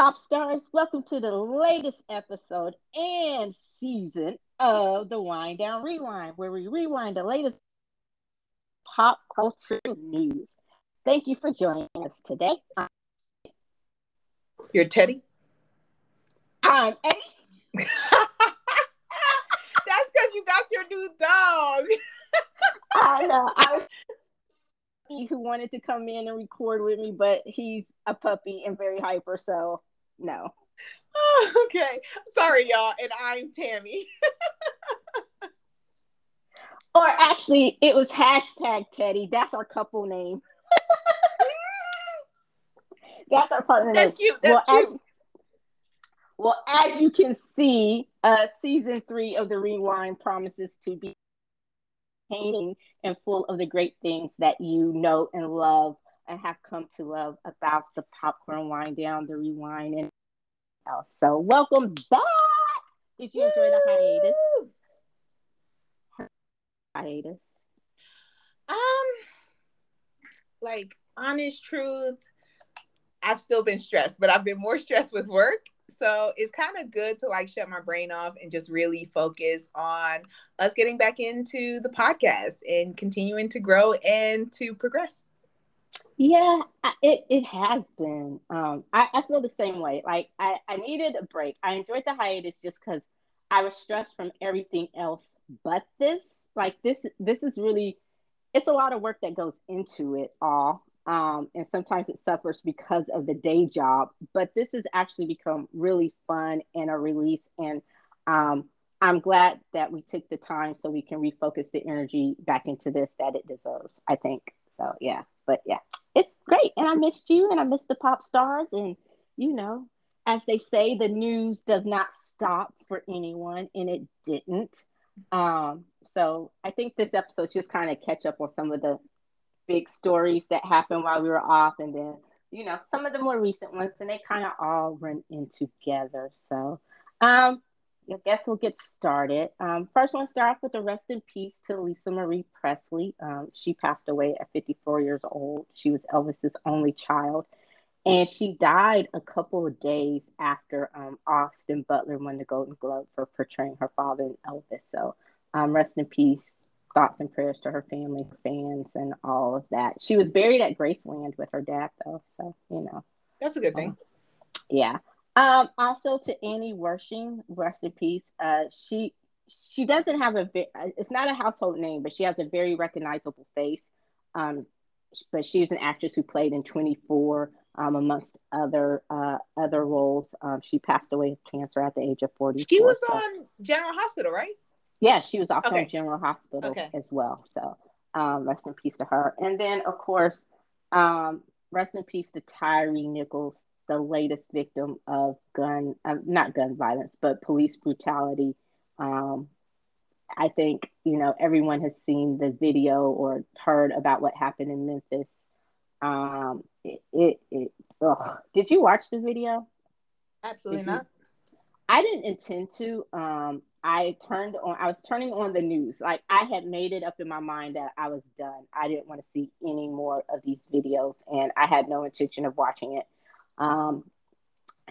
pop stars. Welcome to the latest episode and season of the Wine Down ReWine, where we rewind the latest pop culture news. Thank you for joining us today. You're Teddy. I'm Eddie. That's because you got your new dog. I know. I was who wanted to come in and record with me, but he's a puppy and very hyper, so no. Oh, okay. Sorry, y'all. And I'm Tammy. or actually, it was hashtag Teddy. That's our couple name. That's our partner That's name. cute. That's well, cute. As, well, as you can see, uh, season three of the Rewind promises to be entertaining and full of the great things that you know and love and have come to love about the popcorn wine down, the rewind, and else. So, welcome back. Did you enjoy the hiatus? Hiatus. Um, like honest truth, I've still been stressed, but I've been more stressed with work. So it's kind of good to like shut my brain off and just really focus on us getting back into the podcast and continuing to grow and to progress. Yeah, it it has been. Um, I, I feel the same way. Like I, I needed a break. I enjoyed the hiatus just because I was stressed from everything else but this. Like this this is really it's a lot of work that goes into it all. Um, and sometimes it suffers because of the day job, but this has actually become really fun and a release. And um, I'm glad that we took the time so we can refocus the energy back into this that it deserves, I think. So, yeah, but yeah, it's great. And I missed you and I missed the pop stars. And, you know, as they say, the news does not stop for anyone, and it didn't. Um, so I think this episode's just kind of catch up on some of the big stories that happened while we were off, and then you know some of the more recent ones, and they kind of all run in together. So, um, I guess we'll get started. Um, first, want to start off with a rest in peace to Lisa Marie Presley. Um, she passed away at 54 years old. She was Elvis's only child, and she died a couple of days after um, Austin Butler won the Golden Globe for portraying her father in Elvis. So, um, rest in peace thoughts and prayers to her family, fans, and all of that. She was buried at Graceland with her dad, though, so you know. That's a good thing. Yeah. Um, also to Annie Wershing, rest in peace. Uh, she she doesn't have a it's not a household name, but she has a very recognizable face. Um, but she's an actress who played in 24, um, amongst other uh, other roles. Um, she passed away of cancer at the age of 44. She was so- on General Hospital, right? yeah, she was also Okay. in General Hospital Okay. as well. So um, rest in peace to her. And then, of course, um, rest in peace to Tyre Nichols, the latest victim of gun, um, not gun violence, but police brutality. Um, I think, you know, everyone has seen the video or heard about what happened in Memphis. Um, it, it, it ugh. did you watch the video? Absolutely not. I didn't intend to. Um, I turned on. I was turning on the news. Like I had made it up in my mind that I was done. I didn't want to see any more of these videos, and I had no intention of watching it. Um,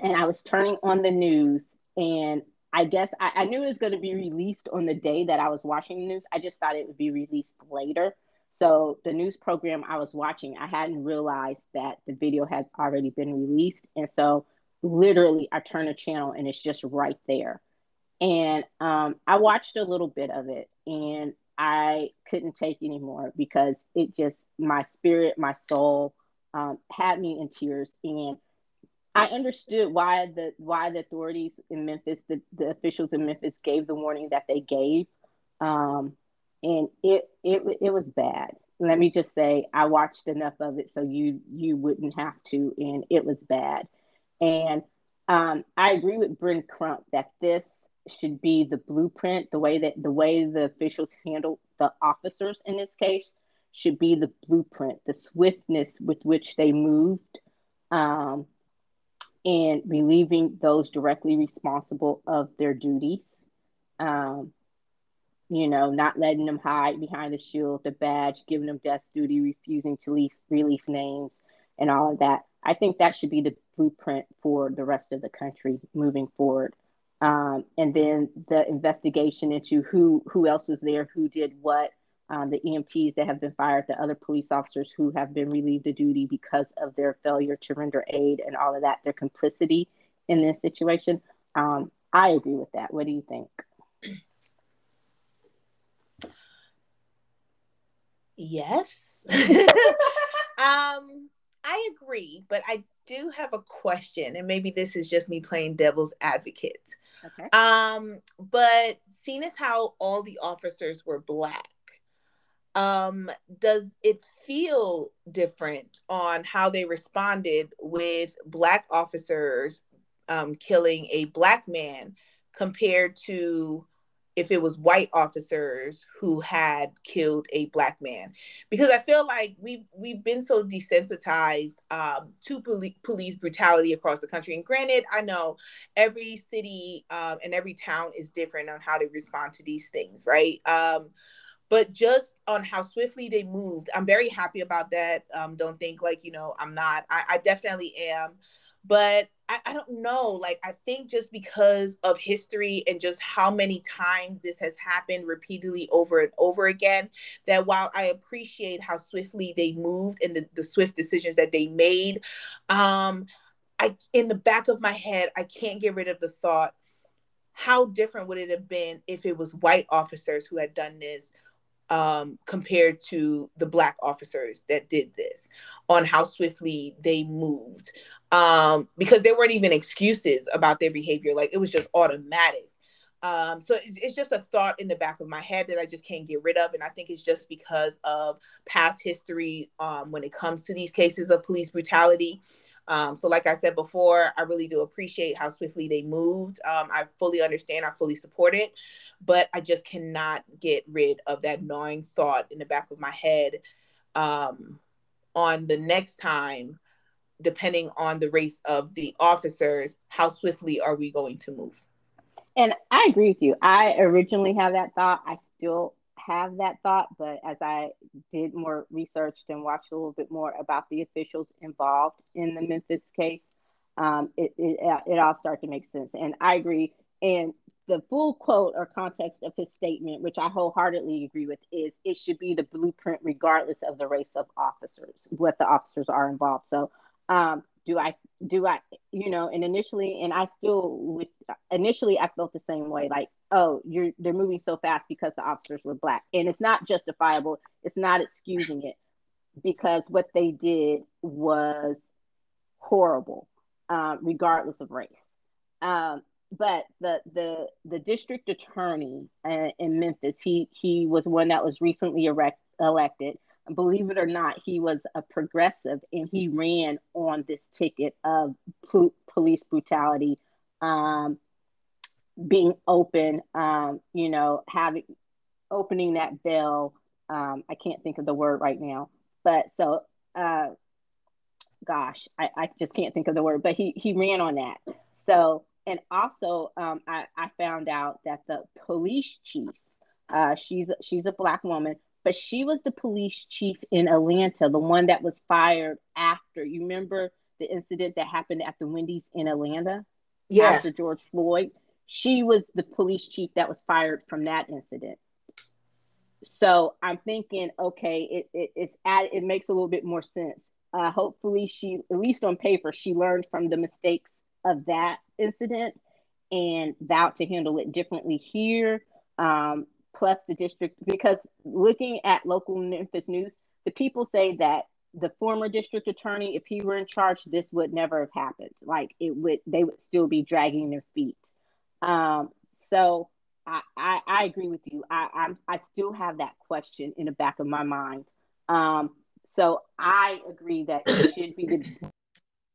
and I was turning on the news, and I guess I, I knew it was going to be released on the day that I was watching the news. I just thought it would be released later. So the news program I was watching, I hadn't realized that the video had already been released, and so literally I turn a channel and it's just right there. And um, I watched a little bit of it and I couldn't take anymore because it just, my spirit, my soul um, had me in tears. And I understood why the why the authorities in Memphis, the, the officials in Memphis gave the warning that they gave. Um, and it, it it was bad. Let me just say I watched enough of it so you you wouldn't have to, and it was bad. And um, I agree with Ben Crump that this should be the blueprint. The way that the way the officials handled the officers in this case should be the blueprint. The swiftness with which they moved, um, and relieving those directly responsible of their duties. Um, you know, not letting them hide behind the shield, the badge, giving them death duty, refusing to release, release names, and all of that. I think that should be the blueprint for the rest of the country moving forward. Um, and then the investigation into who who else was there, who did what, um, the EMTs that have been fired, the other police officers who have been relieved of duty because of their failure to render aid and all of that, their complicity in this situation. Um, I agree with that. What do you think? Yes. um, I agree, but I do have a question, and maybe this is just me playing devil's advocate. Okay. Um, but seeing as how all the officers were black, um, does it feel different on how they responded with black officers um, killing a black man compared to if it was white officers who had killed a black man? Because i feel like we've we've been so desensitized um, to poli- police brutality across the country. And granted i know every city um, and every town is different on how they respond to these things right? Um, but just on how swiftly they moved i'm very happy about that. Um, don't think like you know i'm not. I, I definitely am. But I, I don't know. Like, I think just because of history and just how many times this has happened repeatedly over and over again, that while I appreciate how swiftly they moved and the, the swift decisions that they made, um, I in the back of my head, I can't get rid of the thought how different would it have been if it was white officers who had done this um, compared to the black officers that did this on how swiftly they moved. Um, because there weren't even excuses about their behavior. Like it was just automatic. Um, so it's, it's, just a thought in the back of my head that i just can't get rid of. And i think it's just because of past history um, when it comes to these cases of police brutality um, so, like I said before, I really do appreciate how swiftly they moved. Um, I fully understand, I fully support it, but I just cannot get rid of that gnawing thought in the back of my head um, on the next time, depending on the race of the officers, how swiftly are we going to move? And I agree with you. I originally had that thought. I still have that thought, but as I did more research and watched a little bit more about the officials involved in the Memphis case, um, it, it, it all started to make sense. And I agree. And the full quote or context of his statement, which I wholeheartedly agree with, is it should be the blueprint regardless of the race of officers, what the officers are involved. So um, do I do I you know and initially and I still with initially I felt the same way like oh you're they're moving so fast because the officers were black. And it's not justifiable. It's not excusing it because what they did was horrible um, regardless of race. Um, but the the the district attorney uh, in Memphis he he was one that was recently erect, elected believe it or not, he was a progressive and he ran on this ticket of po- police brutality, um, being open, um, you know, having opening that bill. Um, I can't think of the word right now, but so, uh, gosh, I, I just can't think of the word, but he, he ran on that. So, and also, um, I, I found out that the police chief, uh, she's she's a black woman but she was the police chief in Atlanta, the one that was fired after. You remember the incident that happened at the Wendy's in Atlanta? Yeah. After George Floyd. She was the police chief that was fired from that incident. So I'm thinking, okay, it, it it's at, it makes a little bit more sense. Uh, hopefully, she at least on paper she learned from the mistakes of that incident and vowed to handle it differently here. Um, plus the district because looking at local Memphis news, the people say that the former district attorney, if he were in charge, this would never have happened. Like it would, they would still be dragging their feet. Um, so I, I, I, agree with you. I, I'm, I still have that question in the back of my mind. Um, so I agree that it should be the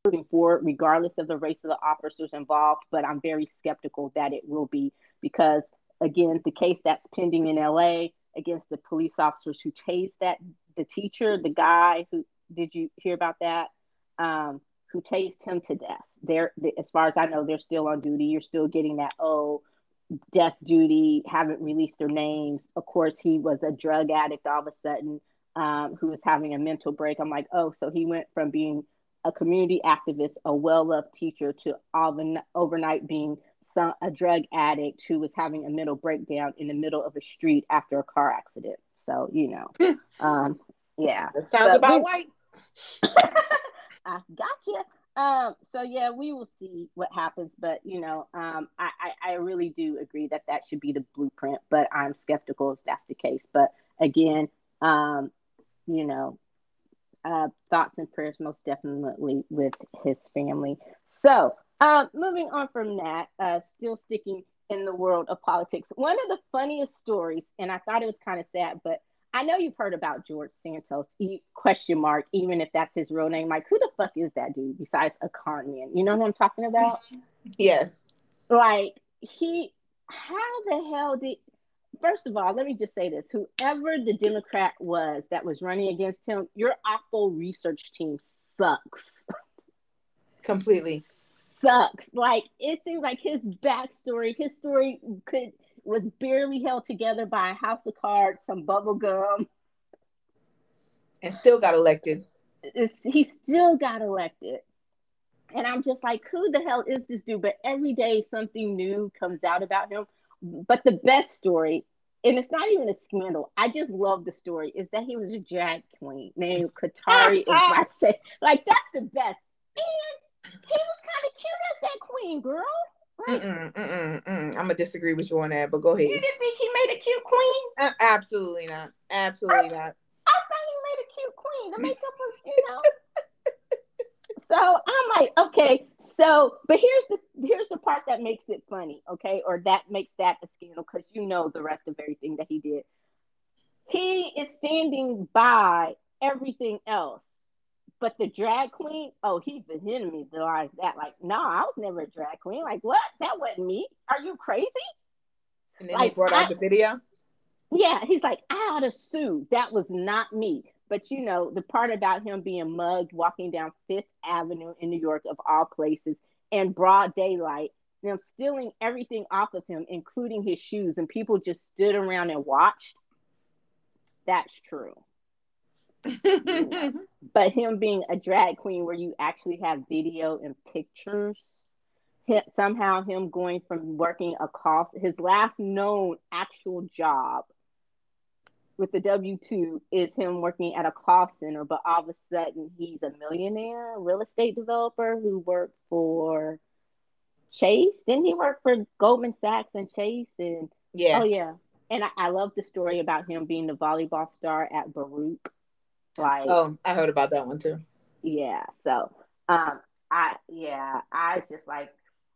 moving forward, regardless of the race of the officers involved. But I'm very skeptical that it will be because again, the case that's pending in LA against the police officers who tased that the teacher, the guy who did you hear about that? Um, who tased him to death. They're as far as I know, they're still on duty. You're still getting that oh death duty, haven't released their names. Of course, he was a drug addict all of a sudden, um, who was having a mental break. I'm like, oh, so he went from being a community activist, a well-loved teacher, to overnight being some, a drug addict who was having a mental breakdown in the middle of a street after a car accident. So you know, um, yeah, that sounds about white. I gotcha. Um, so yeah, we will see what happens, but you know, um, I, I, I really do agree that that should be the blueprint, but I'm skeptical if that's the case. But again, um, you know, uh, thoughts and prayers most definitely with his family. So, uh, moving on from that, uh, still sticking in the world of politics. One of the funniest stories, and I thought it was kind of sad, but I know you've heard about George Santos, question mark, even if that's his real name. Like, who the fuck is that dude besides a con man? You know what I'm talking about? Yes. Like, he, how the hell did, first of all, let me just say this whoever the Democrat was that was running against him, your awful research team sucks. Completely. Sucks. Like, it seems like his backstory, his story could was barely held together by a house of cards, some bubble gum. And still got elected. It's, he still got elected. And I'm just like, who the hell is this dude? But every day something new comes out about him. But the best story, and it's not even a scandal, I just love the story, is that he was a drag queen named Kitara Like, that's the best. And he was kind of cute as that queen, girl. Mm-mm, mm-mm, mm. I'm gonna disagree with you on that, but go ahead. You didn't think he made a cute queen? Uh, absolutely not. Absolutely I, not. I thought he made a cute queen. The makeup was, you know. so I'm like, okay. So, but here's the here's the part that makes it funny, okay, or that makes that a scandal because you know the rest of everything that he did. He is standing by everything else but the drag queen, oh, he's the enemy like that. Like, no, I was never a drag queen. Like, what? That wasn't me. Are you crazy? And then like, he brought out the video. Yeah, he's like, I ought to sue. That was not me. But you know, the part about him being mugged walking down Fifth Avenue in New York, of all places, in broad daylight, them stealing everything off of him, including his shoes, and people just stood around and watched. That's true. but him being a drag queen where you actually have video and pictures him, somehow him going from working a call his last known actual job with the w2 is him working at a call center but all of a sudden he's a millionaire real estate developer who worked for chase. Didn't he work for goldman sachs and chase? And yeah. oh yeah. And I, I love the story about him being the volleyball star at baruch like, oh, I heard about that one too. Yeah. So, um, I yeah, I just like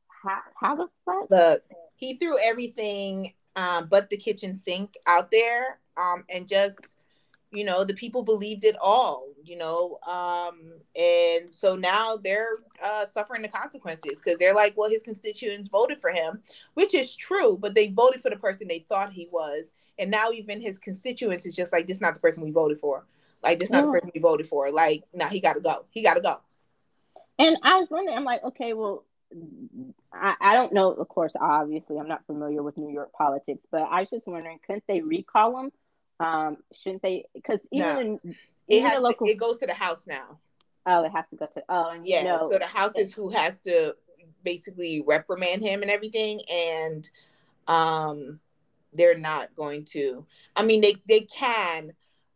how how the fuck. Look, he threw everything, um, but the kitchen sink out there, um, and just you know the people believed it all you know um and so now they're uh suffering the consequences because they're like well his constituents voted for him which is true but they voted for the person they thought he was and now even his constituents is just like this is not the person we voted for like this not yeah. the person we voted for. Like, now he gotta go. He gotta go. And I was wondering, I'm like, okay, well, I, I don't know, of course, obviously I'm not familiar with New York politics, but I was just wondering, couldn't they recall him? Um, shouldn't they because even no. in it has local... to, it goes to the house now. Oh, it has to go to oh and yeah. You know, so the house is who has to basically reprimand him and everything, and um, they're not going to. I mean, they they can,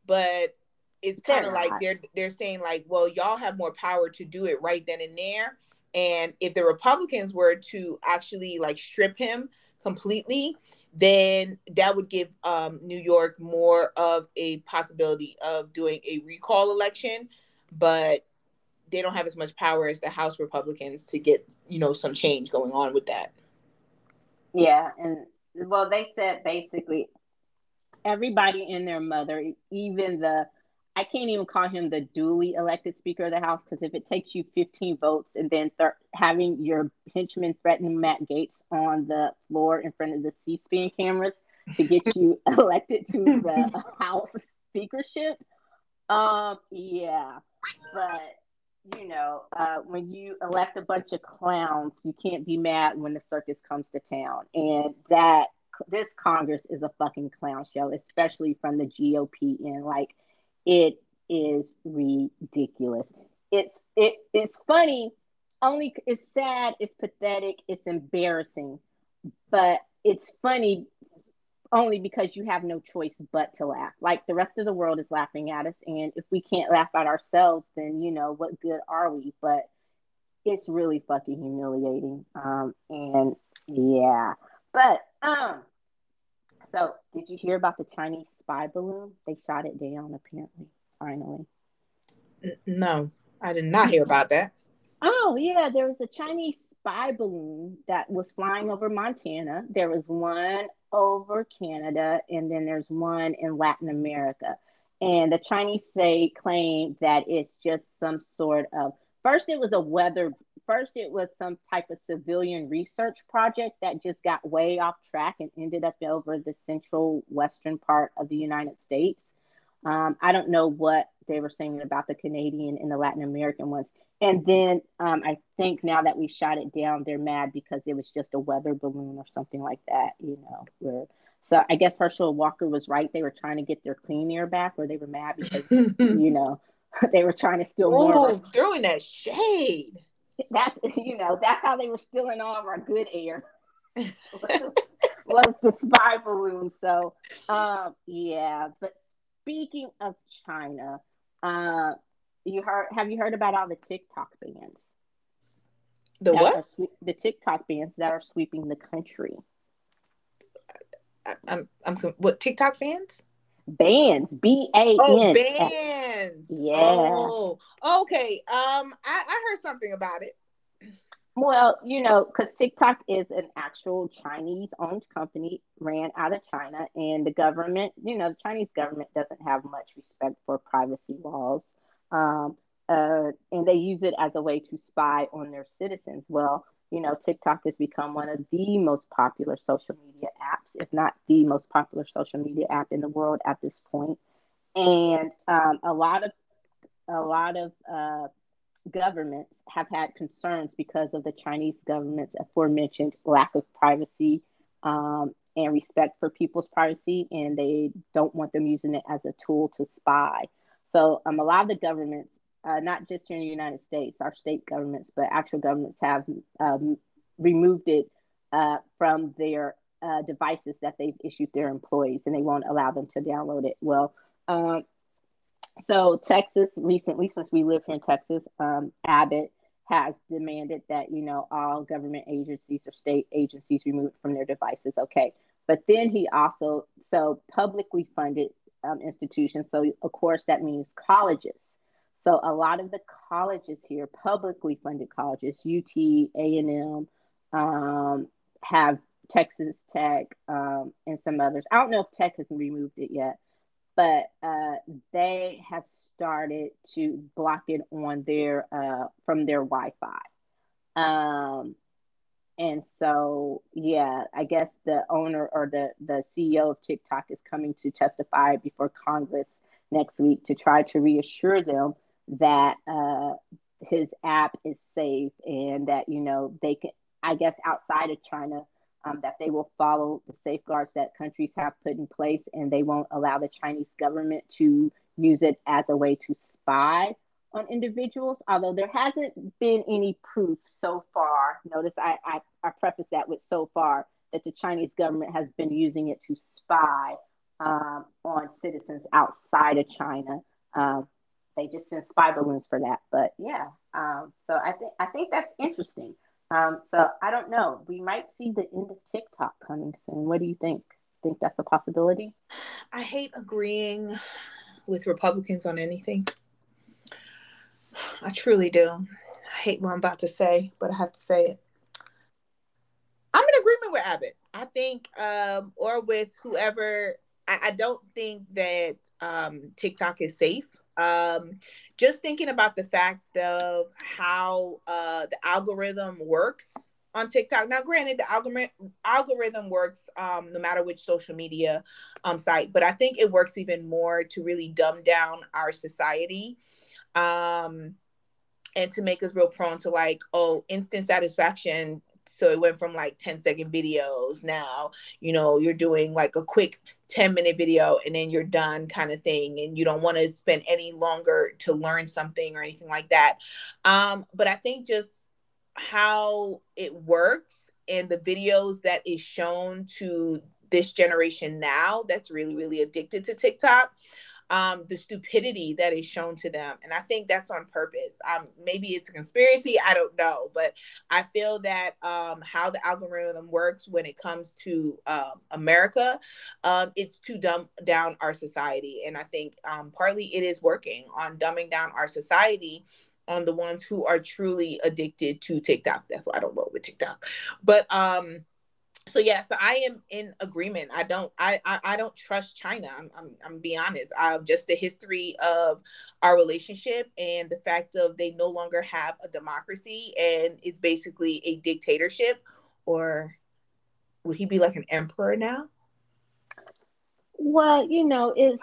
but it's kind of like they're they're saying like, well, y'all have more power to do it right then and there. And if the Republicans were to actually like strip him completely, then that would give um, New York more of a possibility of doing a recall election. But they don't have as much power as the House Republicans to get you know some change going on with that. Yeah, and well, they said basically everybody and their mother, even the I can't even call him the duly elected Speaker of the House because if it takes you 15 votes and then th- having your henchman threaten Matt Gaetz on the floor in front of the C-SPAN cameras to get you elected to the House speakership, um, yeah, but you know, uh, when you elect a bunch of clowns, you can't be mad when the circus comes to town, and that this Congress is a fucking clown show, especially from the GOP end. Like it is ridiculous. it's it it's funny. Only it's sad, it's pathetic, it's embarrassing, but it's funny only because you have no choice but to laugh. Like the rest of the world is laughing at us, and if we can't laugh at ourselves, then you know what good are we? But it's really fucking humiliating. Um, and yeah, but um, so did you hear about the Chinese spy balloon? They shot it down apparently. Finally. No, I did not hear about that. Oh yeah, there was a Chinese spy balloon that was flying over Montana. There was one over Canada, and then there's one in Latin America. And the Chinese say claim that it's just some sort of first it was a weather first it was some type of civilian research project that just got way off track and ended up over the central western part of the United States. Um, I don't know what they were saying about the Canadian and the Latin American ones. And then um, I think now that we shot it down, they're mad because it was just a weather balloon or something like that, you know. Where, so I guess Herschel Walker was right. They were trying to get their clean air back, or they were mad because, you know, they were trying to steal more. Ooh, throwing that shade. That's you know that's how they were stealing all of our good air. was the spy balloon. So um, yeah, but speaking of China, uh, you heard? Have you heard about all the TikTok bans? The what? the TikTok bans that are sweeping the country. I, I'm, I'm, what TikTok fans? Bands, B A N. Oh, bands. Yeah. Oh, okay. Um, I, I heard something about it. Well, you know, because TikTok is an actual Chinese owned company, ran out of China, and the government, you know, the Chinese government doesn't have much respect for privacy laws. Um, uh, and they use it as a way to spy on their citizens. Well, you know, TikTok has become one of the most popular social media apps, if not the most popular social media app in the world at this point. And um, a lot of a lot of uh, governments have had concerns because of the Chinese government's aforementioned lack of privacy um, and respect for people's privacy, and they don't want them using it as a tool to spy. So, um, a lot of the governments, uh, not just here in the United States, our state governments, but actual governments have um, removed it uh, from their uh, devices that they've issued their employees, and they won't allow them to download it. Well, um, so Texas recently, since we live here in Texas, um, Abbott has demanded that you know all government agencies or state agencies removed from their devices. Okay, but then he also so publicly funded um, institutions. So of course that means colleges. So a lot of the colleges here, publicly funded colleges, UT, A and M, um, have Texas Tech um, and some others. I don't know if Tech has removed it yet, but uh, they have started to block it on their uh, from their Wi-Fi. Um, and so, yeah, I guess the owner or the the CEO of TikTok is coming to testify before Congress next week to try to reassure them that uh, his app is safe and that you know they can. I guess outside of China, um, that they will follow the safeguards that countries have put in place and they won't allow the Chinese government to use it as a way to spy on individuals, although there hasn't been any proof so far. Notice I, I, I preface that with so far that the Chinese government has been using it to spy um, on citizens outside of China. Um, they just send spy balloons for that. But yeah, um, so I think I think that's interesting. Um, so I don't know. We might see the end of TikTok coming soon. What do you think? Think that's a possibility? I hate agreeing with Republicans on anything. I truly do. I hate what I'm about to say, but I have to say it. I'm in agreement with Abbott. I think, um, or with whoever. I, I don't think that um, TikTok is safe um, just thinking about the fact of how uh, the algorithm works on TikTok. Now, granted, the algorithm algorithm works um, no matter which social media um, site, but I think it works even more to really dumb down our society. Um, and to make us real prone to like, oh, instant satisfaction so it went from like 10 second videos. Now you know you're doing like a quick 10 minute video and then you're done kind of thing and you don't want to spend any longer to learn something or anything like that. Um but i think just how it works and the videos that is shown to this generation now that's really really addicted to tiktok um, the stupidity that is shown to them. And I think that's on purpose. Um, maybe it's a conspiracy, I don't know, but I feel that um, how the algorithm works when it comes to um, America, um, it's to dumb down our society. And I think um, partly it is working on dumbing down our society on the ones who are truly addicted to TikTok. That's why I don't roll with TikTok. But um so yeah so i am in agreement. I don't i i, I don't trust china. I'm i'm, I'm being honest. Uh, just the history of our relationship and the fact of they no longer have a democracy and it's basically a dictatorship or would he be like an emperor now well, you know, it's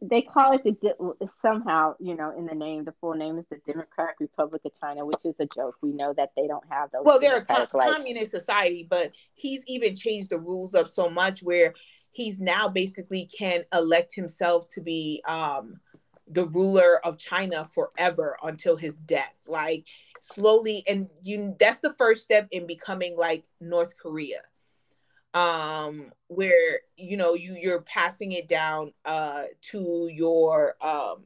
they call it the somehow, you know, in the name, the full name is the Democratic Republic of China, which is a joke. We know that they don't have those. Well, they're a com- communist society, but he's even changed the rules up so much where he's now basically can elect himself to be um, the ruler of China forever until his death. Like slowly, and you that's the first step in becoming like North Korea um where you know you you're passing it down uh to your um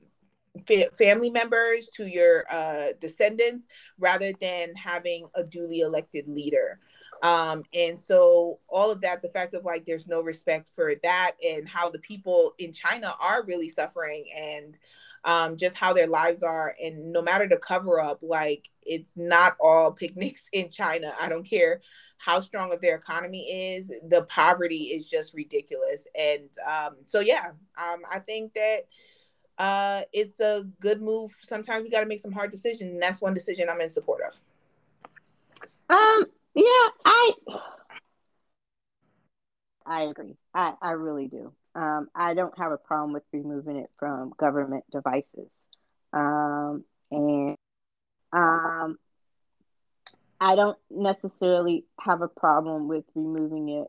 fa- family members to your uh descendants rather than having a duly elected leader um and so all of that the fact of like there's no respect for that and how the people in china are really suffering and um just how their lives are and no matter the cover up like it's not all picnics in china i don't care how strong of their economy is, the poverty is just ridiculous. And um, so, yeah, um, I think that uh, it's a good move. Sometimes we got to make some hard decisions, and that's one decision I'm in support of. Um, yeah, I I agree. I I really do. Um, I don't have a problem with removing it from government devices. Um, and um, I don't necessarily have a problem with removing it.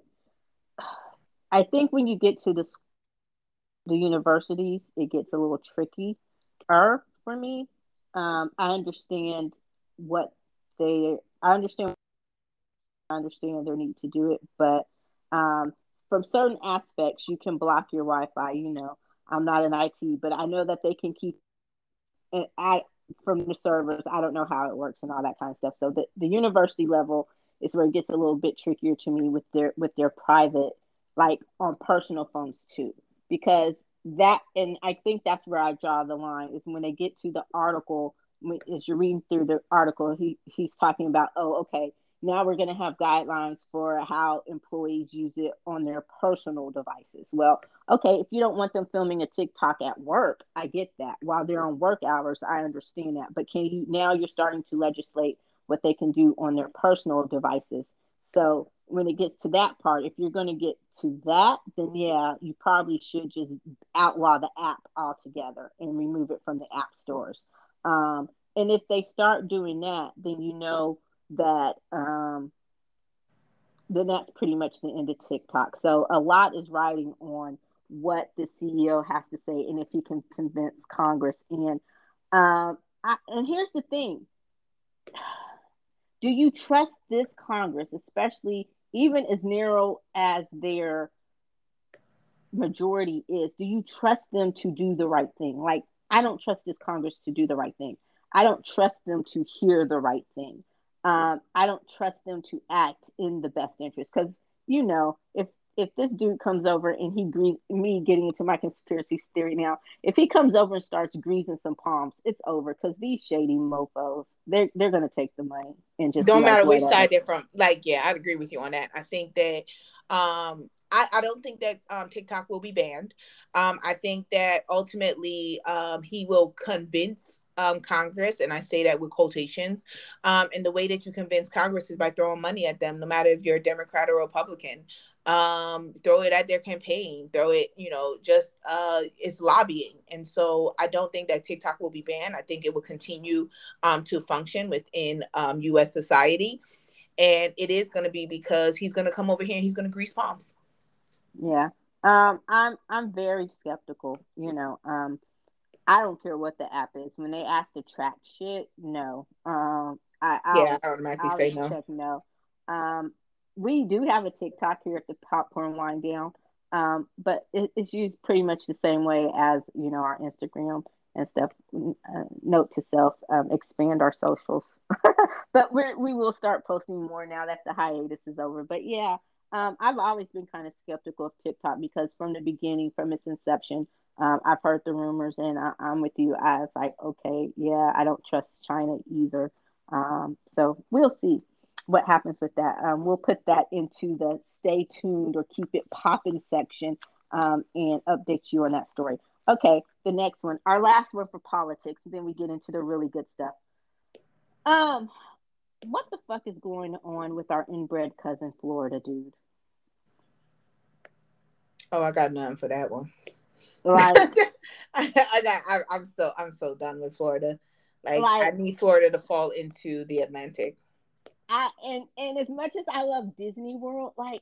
I think when you get to the the universities, it gets a little tricky. for me. Um, I understand what they. I understand. Understand their need to do it, but um, from certain aspects, you can block your Wi-Fi. You know, I'm not an IT, but I know that they can keep. And I from the servers. I don't know how it works and all that kind of stuff. So the, the university level is where it gets a little bit trickier to me with their with their private, like on personal phones too, because that and I think that's where I draw the line is when they get to the article. As you're reading through the article, he he's talking about, oh, okay, now we're going to have guidelines for how employees use it on their personal devices. Well, okay, if you don't want them filming a TikTok at work, I get that. While they're on work hours, I understand that. But can you now you're starting to legislate what they can do on their personal devices. So when it gets to that part, if you're going to get to that, then yeah, you probably should just outlaw the app altogether and remove it from the app stores. Um, and if they start doing that, then you know that um, then that's pretty much the end of TikTok. So a lot is riding on what the CEO has to say and if he can convince Congress. And um, I, and here's the thing: Do you trust this Congress, especially even as narrow as their majority is? Do you trust them to do the right thing? Like I don't trust this Congress to do the right thing. I don't trust them to hear the right thing um, I don't trust them to act in the best interest because you know if if this dude comes over and he grease me getting into my conspiracy theory now, if he comes over and starts greasing some palms, it's over because these shady mofos they're they're gonna take the money and just don't matter which side they're from. Like, yeah, I'd agree with you on that. I think that um I, I don't think that um, TikTok will be banned. Um, I think that ultimately um, he will convince um, Congress, and I say that with quotations. Um, and the way that you convince Congress is by throwing money at them, no matter if you're a Democrat or Republican. Um, throw it at their campaign, throw it, you know, just uh, it's lobbying. And so I don't think that TikTok will be banned. I think it will continue um, to function within um, US society. and it is going to be because he's going to come over here and he's going to grease palms. Yeah. Um, I'm I'm very skeptical. You know, um, I don't care what the app is. When they ask to track shit, no. Um, I I'll, yeah, I automatically I'll say no. No. Um, we do have a TikTok here at the Popcorn Wine Down, um, but it, it's used pretty much the same way as you know our Instagram and stuff. Uh, note to self: um, expand our socials. but we we will start posting more now that the hiatus is over. But yeah, um, I've always been kind of skeptical of TikTok because from the beginning, from its inception, um, I've heard the rumors, and I, am with you. I was like, okay, yeah, I don't trust China either. Um, so we'll see what happens with that. Um, we'll put that into the stay tuned or keep it popping section um, and update you on that story. Okay, the next one, our last one for politics, and then we get into the really good stuff. Um, what the fuck is going on with our inbred cousin Florida dude? Oh, I got none for that one. Right. I, I, got. I, am so. I'm so done with Florida. Like, like, I need Florida to fall into the Atlantic. I and and as much as I love Disney World, like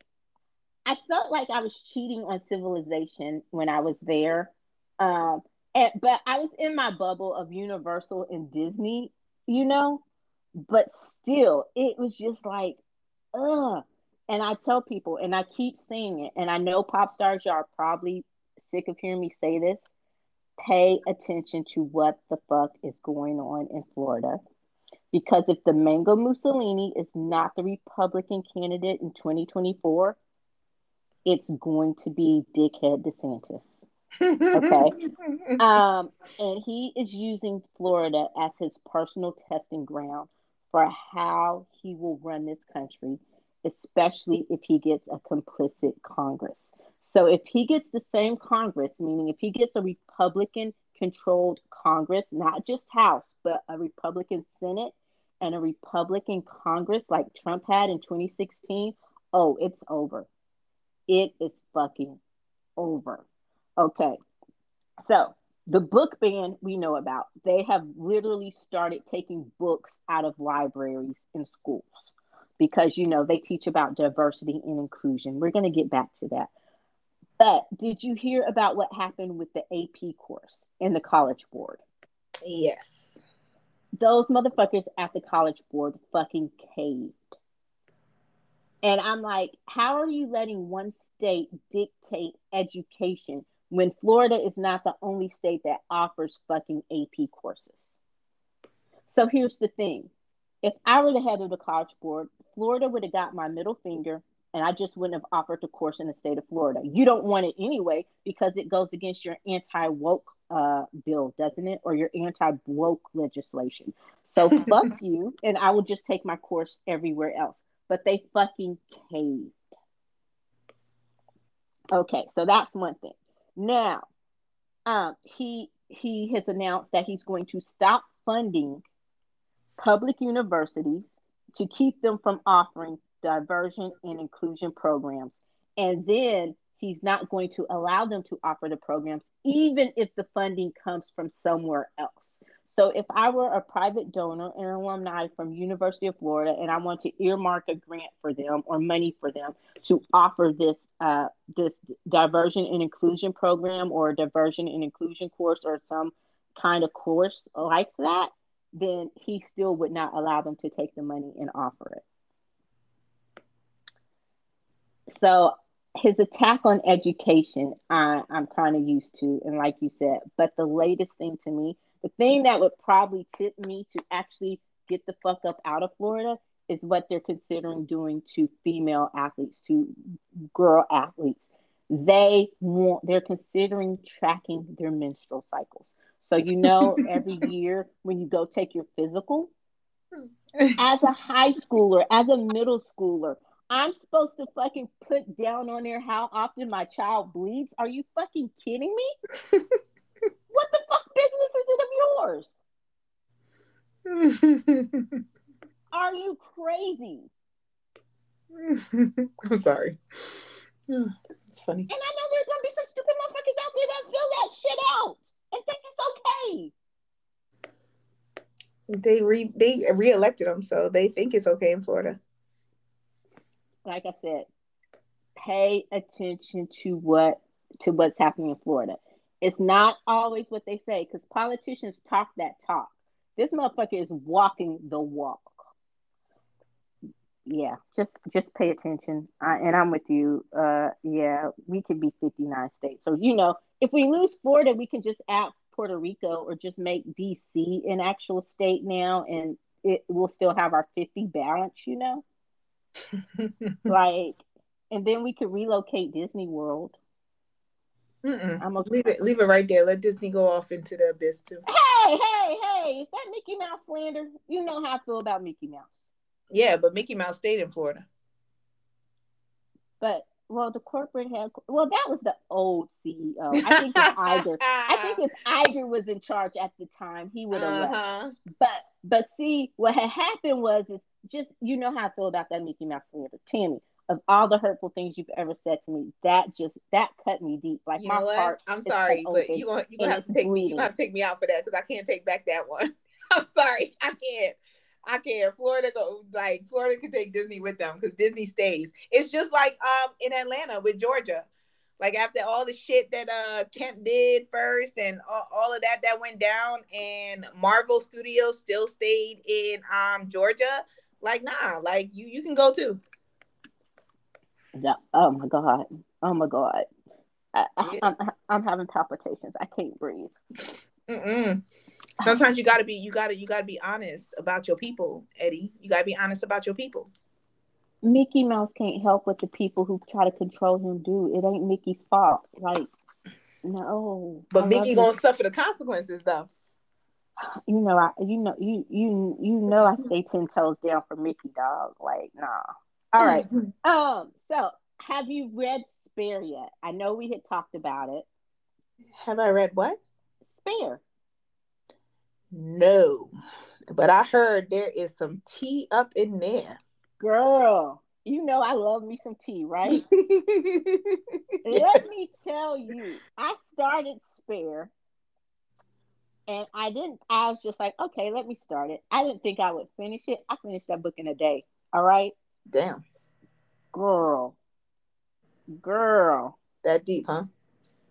I felt like I was cheating on civilization when I was there. Um, and, but I was in my bubble of Universal and Disney, you know but still, it was just like, ugh. And I tell people, and I keep saying it, and I know pop stars, y'all are probably sick of hearing me say this. Pay attention to what the fuck is going on in Florida. Because if the Mango Mussolini is not the Republican candidate in 2024, it's going to be Dickhead DeSantis. Okay. um, and he is using Florida as his personal testing ground for how he will run this country, especially if he gets a complicit Congress. So, if he gets the same Congress, meaning if he gets a Republican controlled Congress, not just House, but a Republican Senate and a Republican Congress like Trump had in 2016, oh, it's over. It is fucking over. Okay. So, the book ban we know about they have literally started taking books out of libraries in schools because you know they teach about diversity and inclusion we're going to get back to that but did you hear about what happened with the ap course in the college board? Yes. Those motherfuckers at the college board fucking caved. And i'm like how are you letting one state dictate education when Florida is not the only state that offers fucking AP courses. So here's the thing. If I were the head of the college board, Florida would have got my middle finger and I just wouldn't have offered the course in the state of Florida. You don't want it anyway because it goes against your anti woke uh, bill, doesn't it? Or your anti woke legislation. So fuck you, and I will just take my course everywhere else. But they fucking caved. Okay, so that's one thing. Now, um, he he has announced that he's going to stop funding public universities to keep them from offering diversion and inclusion programs. And then he's not going to allow them to offer the programs, even if the funding comes from somewhere else. So if I were a private donor and alumni from University of Florida and I want to earmark a grant for them or money for them to offer this uh, this diversion and inclusion program or diversion and inclusion course or some kind of course like that, then he still would not allow them to take the money and offer it. So his attack on education, I, I'm kind of used to, and like you said, but the latest thing to me the thing that would probably tip me to actually get the fuck up out of Florida is what they're considering doing to female athletes, to girl athletes. They want, they're considering tracking their menstrual cycles. So, you know, every year when you go take your physical, as a high schooler, as a middle schooler, I'm supposed to fucking put down on there how often my child bleeds. Are you fucking kidding me? what the fuck business is it of yours? Are you crazy? I'm sorry. It's funny. And I know there's gonna be some stupid motherfuckers out there that fill that shit out and think it's okay. They re they reelected him, so they think it's okay in Florida. Like I said, pay attention to what to what's happening in Florida. It's not always what they say because politicians talk that talk. This motherfucker is walking the walk. Yeah, just just pay attention. I, and I'm with you. Uh, yeah, we could be 59 states. So you know, if we lose Florida, we can just add Puerto Rico or just make DC an actual state now, and it will still have our 50 balance. You know, like, and then we could relocate Disney World. Mm-mm. I'm okay. leave it. Leave it right there. Let Disney go off into the abyss too. Hey, hey, hey! Is that Mickey Mouse slander? You know how I feel about Mickey Mouse. Yeah, but Mickey Mouse stayed in Florida. But well, the corporate head. Well, that was the old CEO. I think if Iger. I think if Iger was in charge at the time, he would have uh-huh. left. But but see, what had happened was is just you know how I feel about that Mickey Mouse slander, Tammy of all the hurtful things you've ever said to me, that just that cut me deep. Like you my heart. I'm sorry, but you gonna you gonna have to take me. You gonna have to take me out for that because I can't take back that one. I'm sorry, I can't. I can't. Florida go like Florida can take Disney with them because Disney stays. It's just like um in Atlanta with Georgia. Like after all the shit that uh Kemp did first and all, all of that that went down and Marvel Studios still stayed in um Georgia. Like nah, like you you can go too. Yeah. Oh my god. Oh my god. I, am I'm, I'm having palpitations. I can't breathe. Mm-mm. Sometimes you gotta be you gotta you gotta be honest about your people, Eddie. You gotta be honest about your people. Mickey Mouse can't help what the people who try to control him do. It ain't Mickey's fault. Like, no. But I Mickey gonna suffer the consequences though. You know, I you know you you you know I stay ten toes down for Mickey dog. Like, nah. All right. um, so have you read Spare yet? I know we had talked about it. Have I read what? Spare. No. But I heard there is some tea up in there. Girl, you know I love me some tea, right? Let me tell you, I started Spare and I didn't, I was just like, okay, let me start it. I didn't think I would finish it. I finished that book in a day. All right. Damn. Girl. Girl. That deep, huh?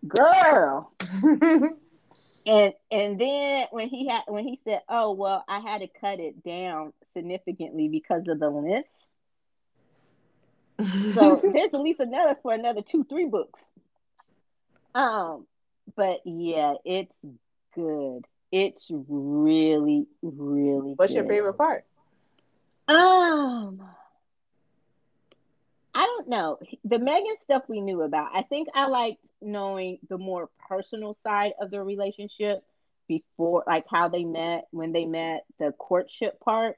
Girl. and and then when he had when he said, "Oh well, I had to cut it down significantly because of the length." so there's at least another for another two, three books. Um, but yeah, it's good. It's really, really. What's good. your favorite part? Um, I don't know. The Meghan stuff we knew about. I think I liked knowing the more personal side of the relationship before, like how they met, when they met, the courtship part,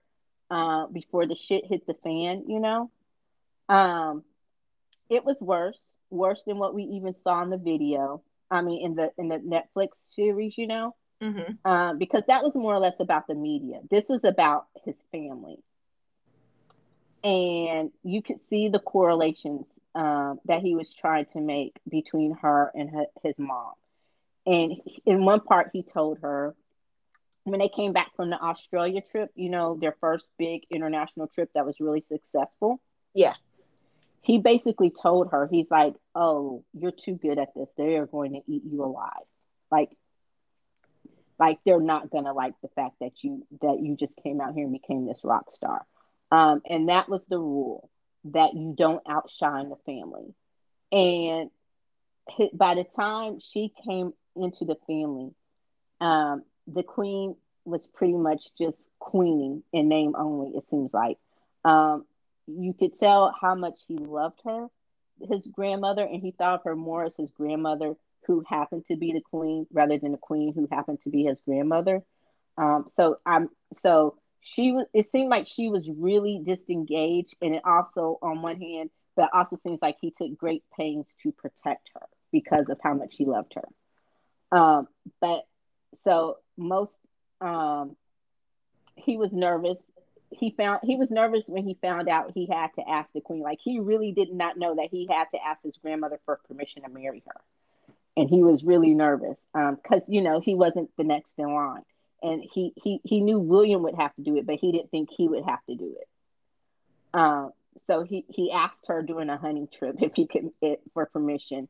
uh, before the shit hit the fan, you know? Um, it was worse, worse than what we even saw in the video. I mean, in the in the Netflix series, you know, mm-hmm. uh, because that was more or less about the media. This was about his family and you could see the correlations um, that he was trying to make between her and her, his mom. And in one part, he told her when they came back from the Australia trip, you know, their first big international trip that was really successful. Yeah. He basically told her, he's like, Oh, you're too good at this. They are going to eat you alive. Like, like they're not gonna like the fact that you that you just came out here and became this rock star. Um, and that was the rule that you don't outshine the family. And by the time she came into the family, um, the queen was pretty much just queening in name only, it seems like. Um, you could tell how much he loved her, his grandmother, and he thought of her more as his grandmother who happened to be the queen rather than the queen who happened to be his grandmother. Um, so I'm so she was it seemed like she was really disengaged and it also on one hand but also seems like he took great pains to protect her because of how much he loved her um, but so most um, he was nervous he found he was nervous when he found out he had to ask the queen like he really did not know that he had to ask his grandmother for permission to marry her and he was really nervous because um, you know he wasn't the next in line and he he he knew William would have to do it, but he didn't think he would have to do it. Um, so he he asked her during a hunting trip if he could it, for permission.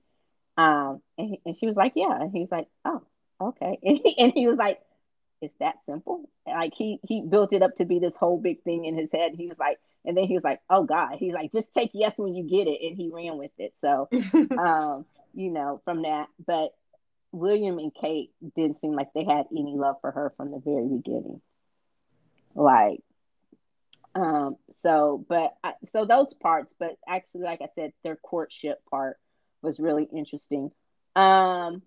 Um, and, and she was like, yeah. And he's like, oh, okay. And he, and he was like, it's that simple. Like he he built it up to be this whole big thing in his head. He was like, and then he was like, oh God. He's like, just take yes when you get it. And he ran with it. So um, you know, from that. But William and Kate didn't seem like they had any love for her from the very beginning. Like, um, so, but I, so those parts, but actually, like I said, their courtship part was really interesting. Um,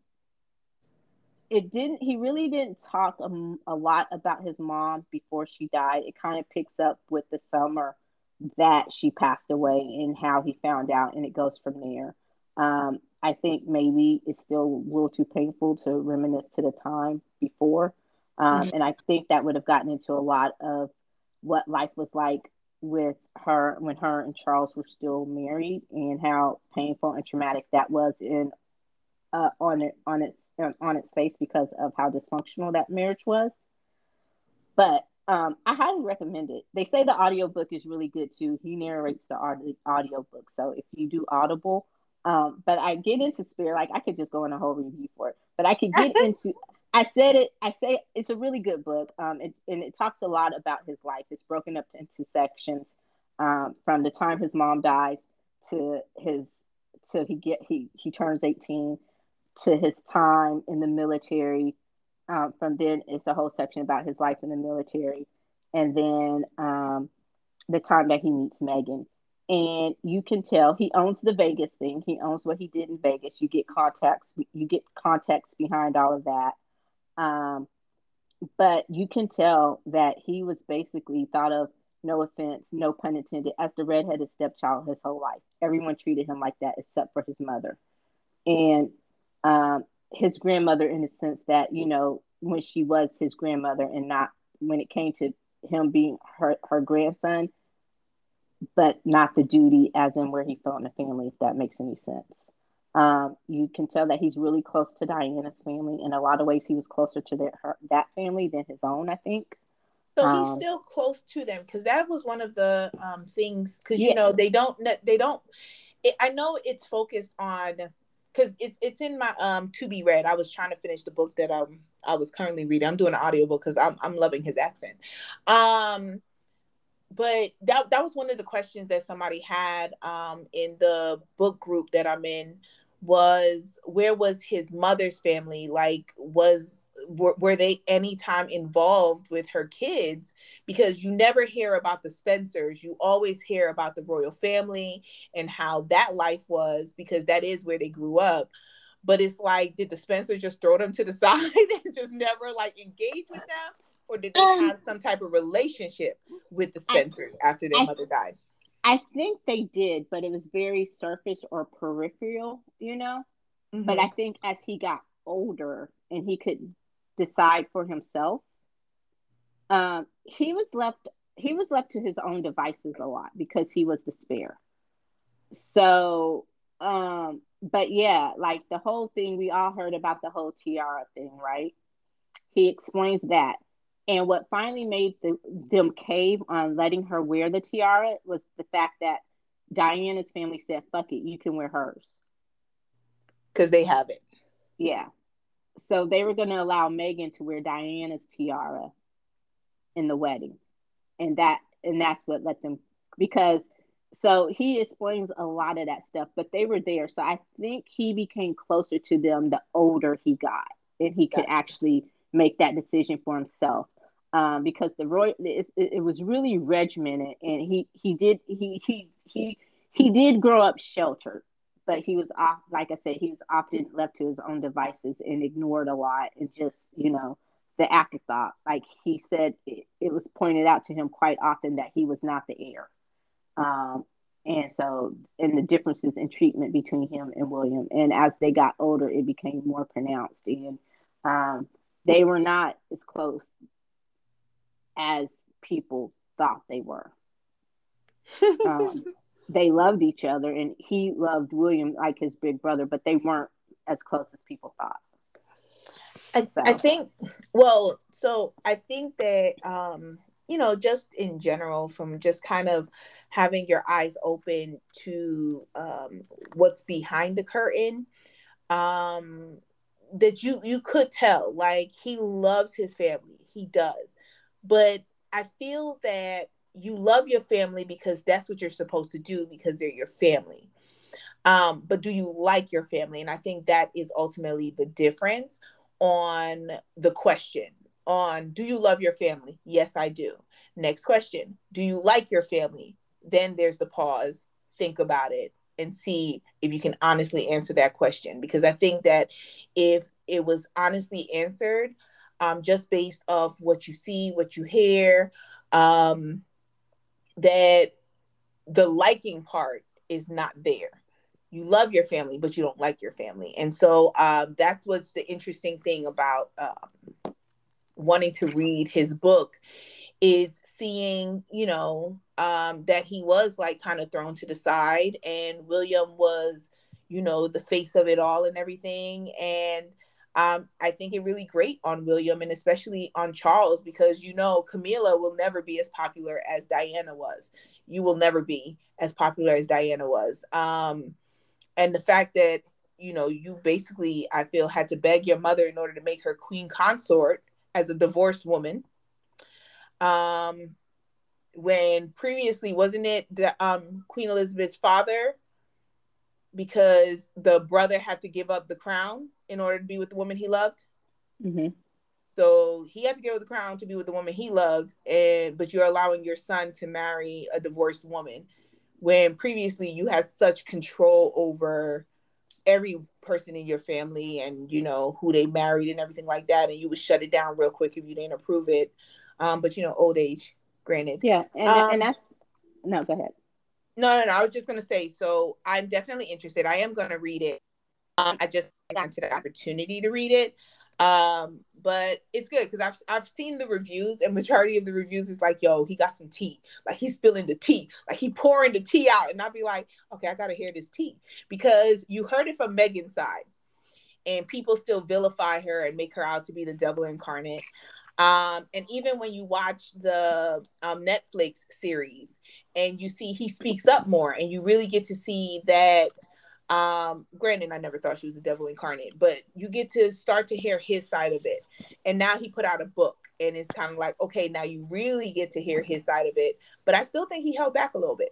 it didn't, he really didn't talk a, a lot about his mom before she died. It kind of picks up with the summer that she passed away and how he found out, and it goes from there. Um, I think maybe it's still a little too painful to reminisce to the time before. Um, mm-hmm. And I think that would have gotten into a lot of what life was like with her when her and Charles were still married and how painful and traumatic that was in uh, on it on its on its face because of how dysfunctional that marriage was. But um, I highly recommend it. They say the audiobook is really good too. He narrates the audio audiobook. So if you do Audible, um, but I get into spirit, like I could just go in a whole review for it, but I could get into, I said it, I say it's a really good book. Um, it, and it talks a lot about his life. It's broken up into sections, um, from the time his mom dies to his, to he get, he, he turns 18 to his time in the military. Um, from then it's a whole section about his life in the military. And then, um, the time that he meets Meghan and you can tell he owns the Vegas thing. He owns what he did in Vegas. You get context, you get context behind all of that. Um, but you can tell that he was basically thought of, no offense, no pun intended, as the redheaded stepchild his whole life. Everyone treated him like that except for his mother. And um, his grandmother, in the sense that, you know, when she was his grandmother and not when it came to him being her, her grandson, but not the duty as in where he felt in the family, if that makes any sense. Um, you can tell that he's really close to Diana's family. In a lot of ways, he was closer to their, her, that family than his own, I think. So he's um, still close to them because that was one of the um, things. Because you know they don't they don't. It, I know it's focused on because it's it's in my um to be read. I was trying to finish the book that um I was currently reading. I'm doing an audiobook because I'm I'm loving his accent. Um but that that was one of the questions that somebody had um, in the book group that I'm in was where was his mother's family like was were, were they anytime involved with her kids because you never hear about the spencers you always hear about the royal family and how that life was because that is where they grew up but it's like did the spencer just throw them to the side and just never like engage with them or did they have some type of relationship with the Spencers I, after their I, mother died? I think they did, but it was very surface or peripheral, you know. Mm-hmm. But I think as he got older and he could decide for himself, um, he was left he was left to his own devices a lot because he was the spare. So, um, but yeah, like the whole thing we all heard about the whole tiara thing, right? He explains that and what finally made the, them cave on letting her wear the tiara was the fact that Diana's family said, fuck it, you can wear hers. Because they have it. Yeah. So they were going to allow Meghan to wear Diana's tiara in the wedding. And that and that's what let them because so he explains a lot of that stuff, but they were there. So I think he became closer to them the older he got and he could actually make that decision for himself um, because the roy it, it, was really regimented, and he he did he he he he did grow up sheltered, but he was off like I said he was often left to his own devices and ignored a lot, and just you know the afterthought. Like he said, it, it was pointed out to him quite often that he was not the heir. Um, and so, and the differences in treatment between him and William. And as they got older, it became more pronounced. And um, they were not as close as people thought they were. um, they loved each other, and he loved William like his big brother, but they weren't as close as people thought. I, so. I think, well, so I think that um, you know, just in general, from just kind of having your eyes open to um, what's behind the curtain, um, that you you could tell like he loves his family, he does, but I feel that you love your family because that's what you're supposed to do because they're your family. Um, but do you like your family? And I think that is ultimately the difference on the question on do you love your family? Yes, I do. Next question Do you like your family? Then there's the pause, think about it, and see if you can honestly answer that question. Because I think that if it was honestly answered, um, just based off what you see, what you hear, um, that the liking part is not there. You love your family, but you don't like your family. And so um, that's what's the interesting thing about um, wanting to read his book is seeing, you know, um, that he was like kind of thrown to the side and William was, you know, the face of it all and everything. And um, I think it really great on William and especially on Charles because you know Camilla will never be as popular as Diana was. You will never be as popular as Diana was. Um, and the fact that you know you basically I feel had to beg your mother in order to make her queen consort as a divorced woman. Um, when previously wasn't it the, um, Queen Elizabeth's father because the brother had to give up the crown in order to be with the woman he loved. Mm-hmm. So he had to give up the crown to be with the woman he loved, and but you're allowing your son to marry a divorced woman when previously you had such control over every person in your family and you know who they married and everything like that and you would shut it down real quick if you didn't approve it um but you know old age granted yeah and, um, and that's no go ahead no no no i was just to say so i'm definitely interested i am to read it um, I just got to the opportunity to read it. Um, but it's good because I've I've seen the reviews and majority of the reviews is like, yo, he got some tea. Like he's spilling the tea. Like he pouring the tea out. And I'll be like, okay, I gotta hear this tea. Because you heard it from Meghan's side. And people still vilify her and make her out to be the devil incarnate. Um, and even when you watch the um, Netflix series and you see he speaks up more and you really get to see that um, granted, I never thought she was the devil incarnate, but you get to start to hear his side of it. And now he put out a book, and it's kind of like, okay, now you really get to hear his side of it. But I still think he held back a little bit.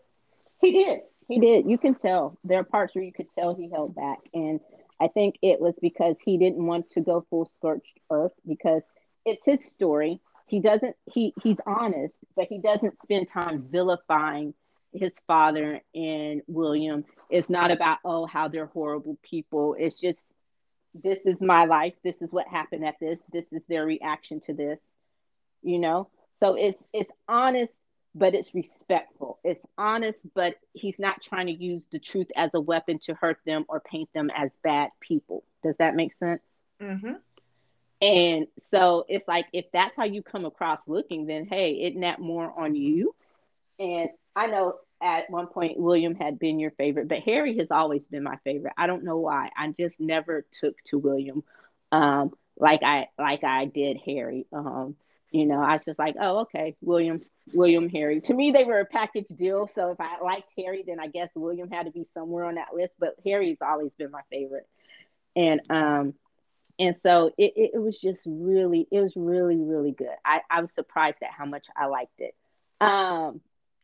He did. He did. You can tell. There are parts where you could tell he held back. And I think it was because he didn't want to go full scorched earth because it's his story. He doesn't, he he's honest, but he doesn't spend time vilifying his father and William. It's not about, oh, how they're horrible people. It's just, this is my life. This is what happened at this. This is their reaction to this, you know? So it's it's honest, but it's respectful. It's honest, but he's not trying to use the truth as a weapon to hurt them or paint them as bad people. Does that make sense? Mm-hmm. And so it's like if that's how you come across looking, then hey, isn't that more on you? And I know at one point William had been your favorite, but Harry has always been my favorite. I don't know why. I just never took to William um, like I like I did Harry. Um, you know, I was just like, oh, okay, William, William, Harry. To me, they were a package deal. So if I liked Harry, then I guess William had to be somewhere on that list. But Harry's always been my favorite, and um, and so it, it, was just really, it was really, really good. I, I was surprised at how much I liked it. Um,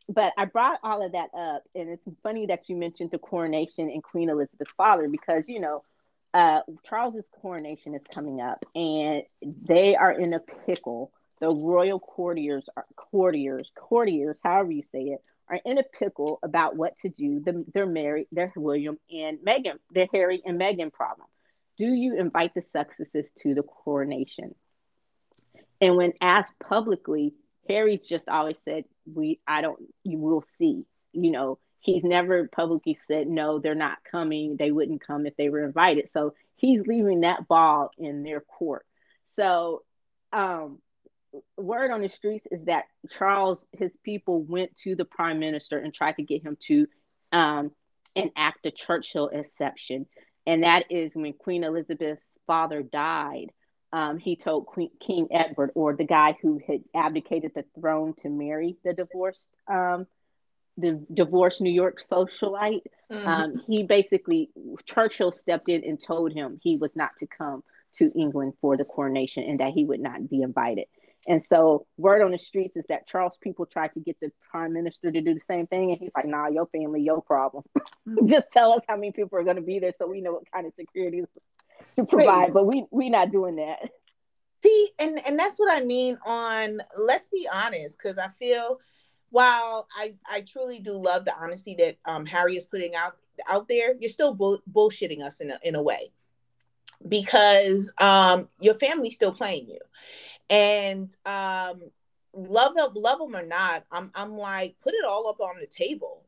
but I brought all of that up, and it's funny that you mentioned the coronation and Queen Elizabeth's father because you know uh, Charles's coronation is coming up, and they are in a pickle. The royal courtiers, are, courtiers, courtiers, however you say it, are in a pickle about what to do. The, they're married. They're William and meghan They're Harry and meghan problem. Do you invite the Sussexes to the coronation? And when asked publicly, Harry's just always said, "We, I don't, you will see." You know, he's never publicly said, "No, they're not coming. They wouldn't come if they were invited." So he's leaving that ball in their court. So, um, word on the streets is that Charles, his people went to the prime minister and tried to get him to um, enact the Churchill exception, and that is when Queen Elizabeth's father died um, he told Queen, King Edward, or the guy who had abdicated the throne to marry the divorced, um, the divorced New York socialite. Mm-hmm. Um, he basically Churchill stepped in and told him he was not to come to England for the coronation and that he would not be invited. And so, word on the streets is that Charles people tried to get the prime minister to do the same thing, and he's like, "Nah, your family, your problem. Just tell us how many people are going to be there, so we know what kind of security to provide." Wait. But we we not doing that. See, and and that's what I mean. On let's be honest, because I feel while I I truly do love the honesty that um Harry is putting out out there, you're still bull- bullshitting us in a, in a way because um your family's still playing you and um love them love them or not i'm i'm like put it all up on the table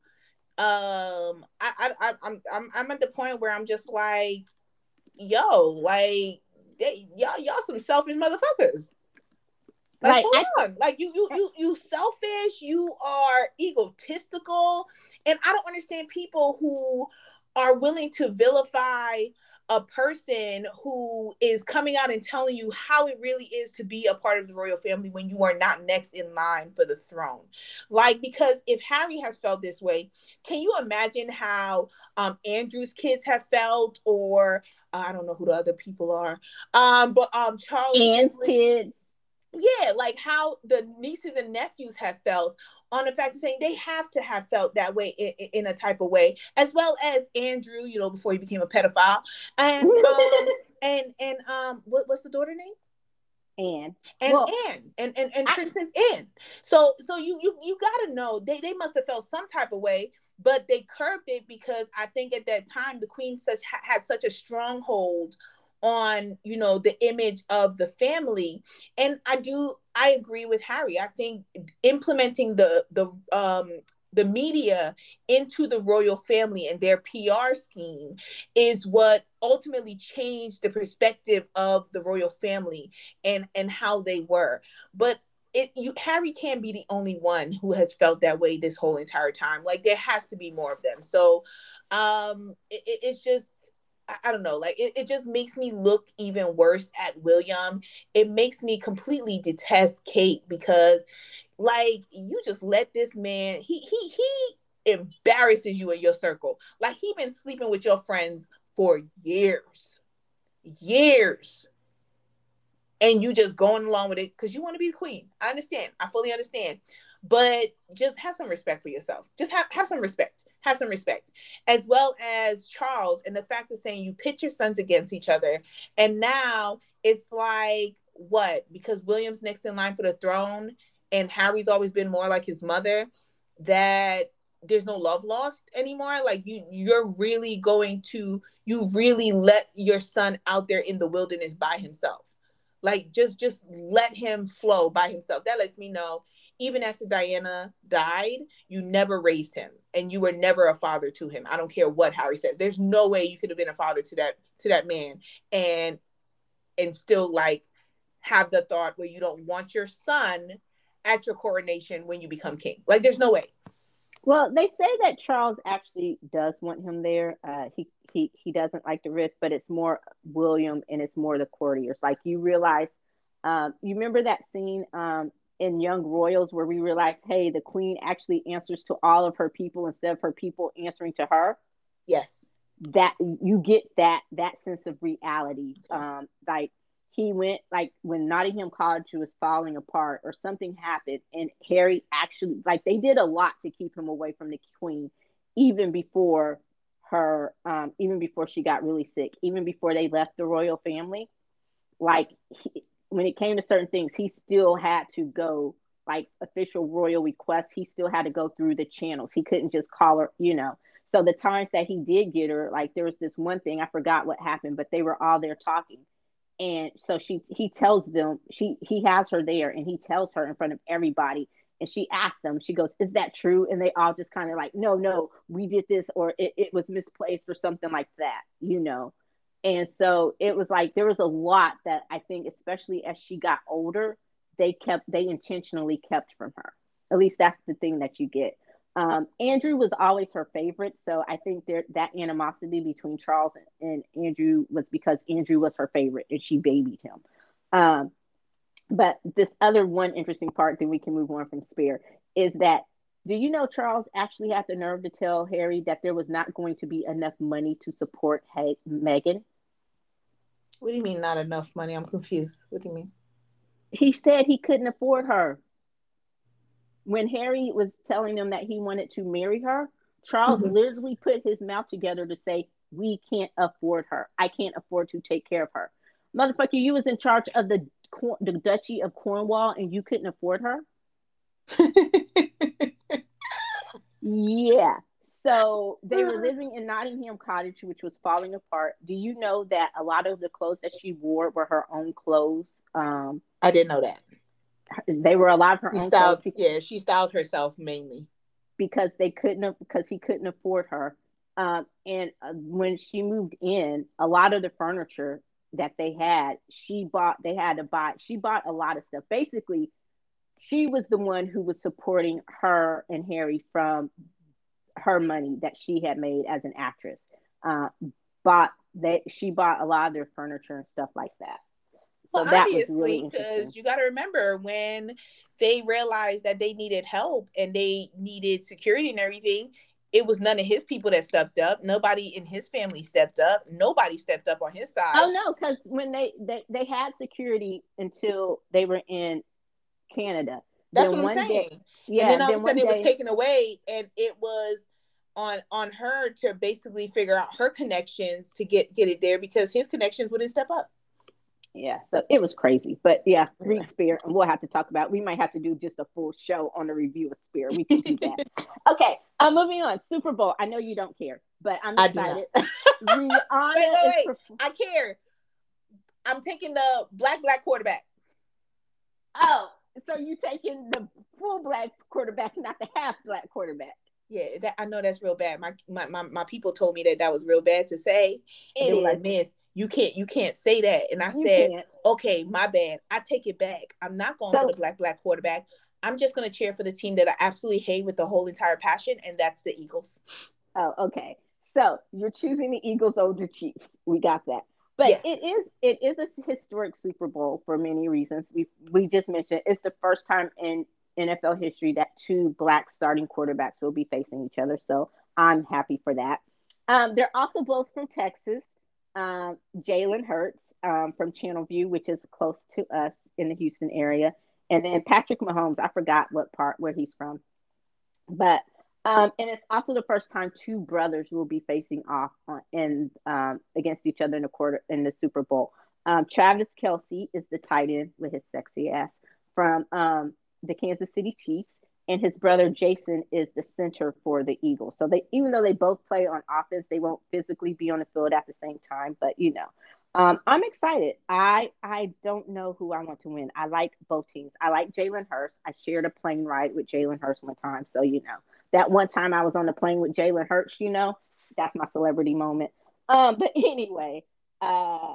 um i i i'm i'm, I'm at the point where i'm just like yo like they, y'all y'all some selfish motherfuckers like, right. hold I, on. Like you, you, you, you selfish. You are egotistical, and I don't understand people who are willing to vilify a person who is coming out and telling you how it really is to be a part of the royal family when you are not next in line for the throne. Like, because if Harry has felt this way, can you imagine how um, Andrew's kids have felt, or uh, I don't know who the other people are, um, but um, Charles and kids. Yeah, like how the nieces and nephews have felt on the fact of saying they have to have felt that way in, in, a type of way, as well as Andrew, you know, before he became a pedophile, and um, and and um, what, what's the daughter name? Anne and well, Anne and and, and I, Princess Anne. So so you you you got to know they they must have felt some type of way, but they curbed it because I think at that time the Queen such had such a stronghold on you know the image of the family and i do i agree with harry i think implementing the the um the media into the royal family and their PR scheme is what ultimately changed the perspective of the royal family and and how they were. But it you Harry can't be the only one who has felt that way this whole entire time. Like there has to be more of them. So um it, it's just I don't know, like it, it just makes me look even worse at William. It makes me completely detest Kate because like you just let this man he he he embarrasses you in your circle. Like he been sleeping with your friends for years. Years. And you just going along with it because you want to be the queen. I understand. I fully understand but just have some respect for yourself. Just have, have some respect. Have some respect. As well as Charles and the fact of saying you pit your sons against each other. And now it's like, what? Because William's next in line for the throne and Harry's always been more like his mother, that there's no love lost anymore. Like you you're really going to you really let your son out there in the wilderness by himself. Like just just let him flow by himself. That lets me know even after Diana died, you never raised him and you were never a father to him. I don't care what Harry says. There's no way you could have been a father to that to that man and and still like have the thought where you don't want your son at your coronation when you become king. Like there's no way. Well, they say that Charles actually does want him there. Uh, he he he doesn't like the risk, but it's more William and it's more the courtiers. Like you realize, um, you remember that scene um, in Young Royals where we realized, hey, the queen actually answers to all of her people instead of her people answering to her. Yes. That you get that that sense of reality. Um, like he went like when Nottingham Cottage was falling apart or something happened, and Harry actually like they did a lot to keep him away from the queen, even before her, um, even before she got really sick, even before they left the royal family. Like he, when it came to certain things, he still had to go like official royal requests. He still had to go through the channels. He couldn't just call her, you know. So the times that he did get her, like there was this one thing I forgot what happened, but they were all there talking, and so she he tells them she he has her there, and he tells her in front of everybody, and she asked them, she goes, "Is that true?" And they all just kind of like, "No, no, we did this, or it, it was misplaced, or something like that," you know. And so it was like there was a lot that I think, especially as she got older, they kept they intentionally kept from her. At least that's the thing that you get. Um, Andrew was always her favorite, so I think there that animosity between Charles and, and Andrew was because Andrew was her favorite and she babied him. Um, but this other one interesting part, then we can move on from Spare, is that do you know Charles actually had the nerve to tell Harry that there was not going to be enough money to support hey, Meghan? What do you mean not enough money? I'm confused. What do you mean? He said he couldn't afford her. When Harry was telling them that he wanted to marry her, Charles mm-hmm. literally put his mouth together to say, "We can't afford her. I can't afford to take care of her." Motherfucker, you was in charge of the the Duchy of Cornwall and you couldn't afford her. yeah. So they were living in Nottingham Cottage, which was falling apart. Do you know that a lot of the clothes that she wore were her own clothes? Um, I didn't know that. They were a lot of her she own styled, clothes. Yeah, she styled herself mainly because they couldn't because he couldn't afford her. Um, and uh, when she moved in, a lot of the furniture that they had, she bought. They had to buy. She bought a lot of stuff. Basically, she was the one who was supporting her and Harry from her money that she had made as an actress. Uh, bought that she bought a lot of their furniture and stuff like that. So well, that obviously, because really you got to remember when they realized that they needed help and they needed security and everything, it was none of his people that stepped up. Nobody in his family stepped up. Nobody stepped up on his side. Oh no, because when they, they they had security until they were in Canada. That's then what I'm saying. Day, yeah. And then all of a sudden it was taken away, and it was on on her to basically figure out her connections to get get it there because his connections wouldn't step up. Yeah, so it was crazy, but yeah, read Spare, and we'll have to talk about. We might have to do just a full show on the review of Spare. We can do that. okay, I'm uh, moving on. Super Bowl. I know you don't care, but I'm excited. Rihanna wait, wait, wait. I care. I'm taking the black black quarterback. Oh, so you taking the full black quarterback, not the half black quarterback? Yeah, that I know that's real bad. My my my, my people told me that that was real bad to say. And they were like, "Miss, you can't you can't say that." And I you said, can't. "Okay, my bad. I take it back. I'm not going so, for the black black quarterback. I'm just going to cheer for the team that I absolutely hate with the whole entire passion, and that's the Eagles." Oh, okay. So you're choosing the Eagles over the Chiefs. We got that. But yes. it is it is a historic Super Bowl for many reasons. We we just mentioned it's the first time in NFL history that two black starting quarterbacks will be facing each other. So I'm happy for that. Um, they're also both from Texas. Um, Jalen Hurts um, from Channelview, which is close to us in the Houston area, and then Patrick Mahomes. I forgot what part where he's from, but um, and it's also the first time two brothers will be facing off in um, against each other in the quarter in the Super Bowl. Um, Travis Kelce is the tight end with his sexy ass from um, the Kansas City Chiefs, and his brother Jason is the center for the Eagles. So they, even though they both play on offense, they won't physically be on the field at the same time. But you know, um, I'm excited. I I don't know who I want to win. I like both teams. I like Jalen Hurts. I shared a plane ride with Jalen Hurts one time, so you know that one time I was on the plane with Jalen Hurts. You know, that's my celebrity moment. Um, but anyway, uh,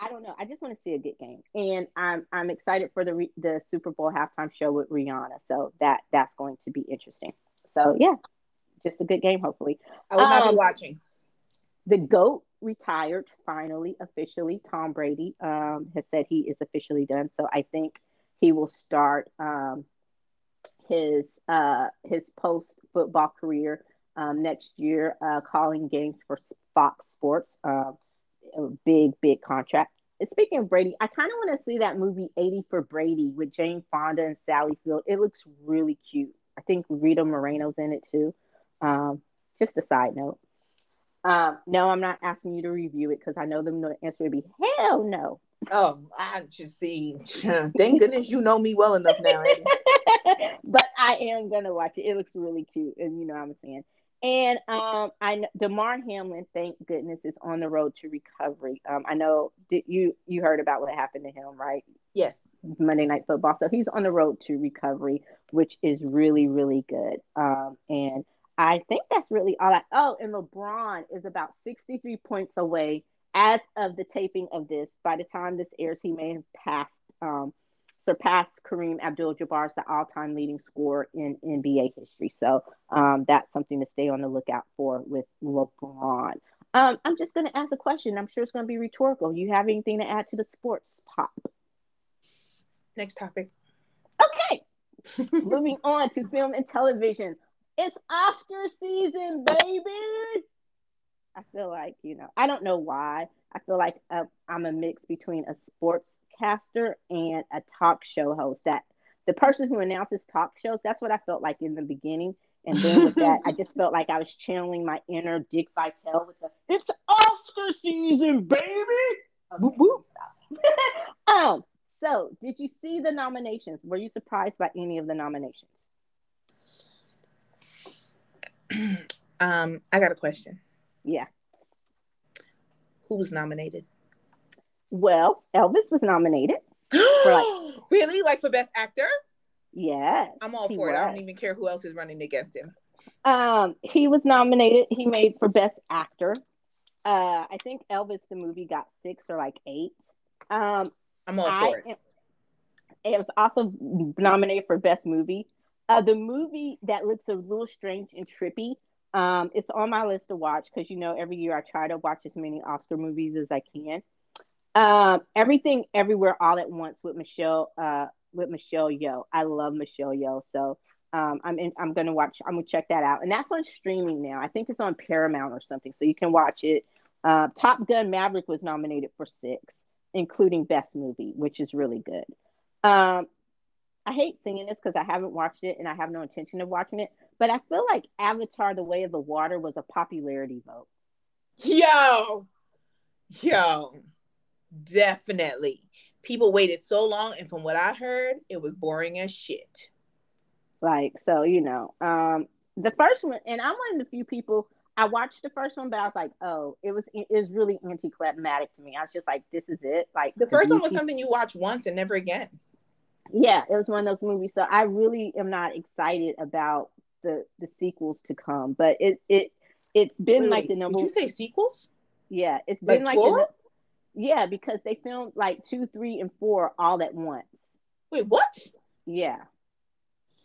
I don't know. I just want to see a good game, and I'm I'm excited for the the Super Bowl halftime show with Rihanna. So that that's going to be interesting. So yeah, just a good game. Hopefully, I will not um, be watching. The goat retired finally, officially. Tom Brady um, has said he is officially done. So I think he will start um, his uh, his post football career um, next year, uh, calling games for Fox Sports. Uh, a big, big contract. speaking of Brady, I kind of want to see that movie 80 for Brady with Jane Fonda and Sally Field. It looks really cute. I think Rita Moreno's in it too. Um, just a side note. Um, no, I'm not asking you to review it because I know the answer would be hell no. Oh, I just see. Thank goodness you know me well enough now. but I am gonna watch it. It looks really cute, and you know I'm a fan. And um, I Damar Hamlin, thank goodness, is on the road to recovery. Um, I know that you you heard about what happened to him, right? Yes. Monday Night Football. So he's on the road to recovery, which is really really good. Um, and I think that's really all. I, oh, and LeBron is about 63 points away as of the taping of this. By the time this airs, he may have passed um, surpassed Kareem Abdul-Jabbar as the all-time leading scorer in NBA history. So um, that's something to stay on the lookout for with LeBron. Um, I'm just going to ask a question. I'm sure it's going to be rhetorical. You have anything to add to the sports pop? Next topic. Okay. Moving on to film and television. It's Oscar season, baby. I feel like, you know, I don't know why. I feel like uh, I'm a mix between a sportscaster and a talk show host. That the person who announces talk shows, that's what I felt like in the beginning. And then with that, I just felt like I was channeling my inner Dick Vitale with the "It's Oscar season, baby." Okay, um. So, did you see the nominations? Were you surprised by any of the nominations? um, I got a question. Yeah. Who was nominated? Well, Elvis was nominated. like, really? Like for best actor? Yes. I'm all for was. it. I don't even care who else is running against him. Um, he was nominated. He made for best actor. Uh, I think Elvis the movie got six or like eight. Um, I'm all for I, it. It was also nominated for best movie. Uh, the movie that looks a little strange and trippy. Um, it's on my list to watch because you know every year I try to watch as many Oscar movies as I can. Um, everything, everywhere, all at once with Michelle. Uh, with Michelle Yeoh. I love Michelle Yeoh. so um, I'm in, I'm gonna watch. I'm gonna check that out, and that's on streaming now. I think it's on Paramount or something, so you can watch it. Uh, Top Gun Maverick was nominated for six, including Best Movie, which is really good. Um, I hate singing this because I haven't watched it and I have no intention of watching it, but I feel like Avatar: The Way of the Water was a popularity vote. Yo, yo, definitely. People waited so long, and from what I heard, it was boring as shit. Like so, you know, um, the first one, and I'm one of the few people. I watched the first one, but I was like, oh, it was it was really anticlimactic to me. I was just like, this is it. Like the first one was something you watch once and never again yeah, it was one of those movies. So I really am not excited about the the sequels to come. But it it it's been wait, like the number. Did you say sequels? Yeah, it's been like, like the, yeah because they filmed like two, three, and four all at once. Wait, what? Yeah.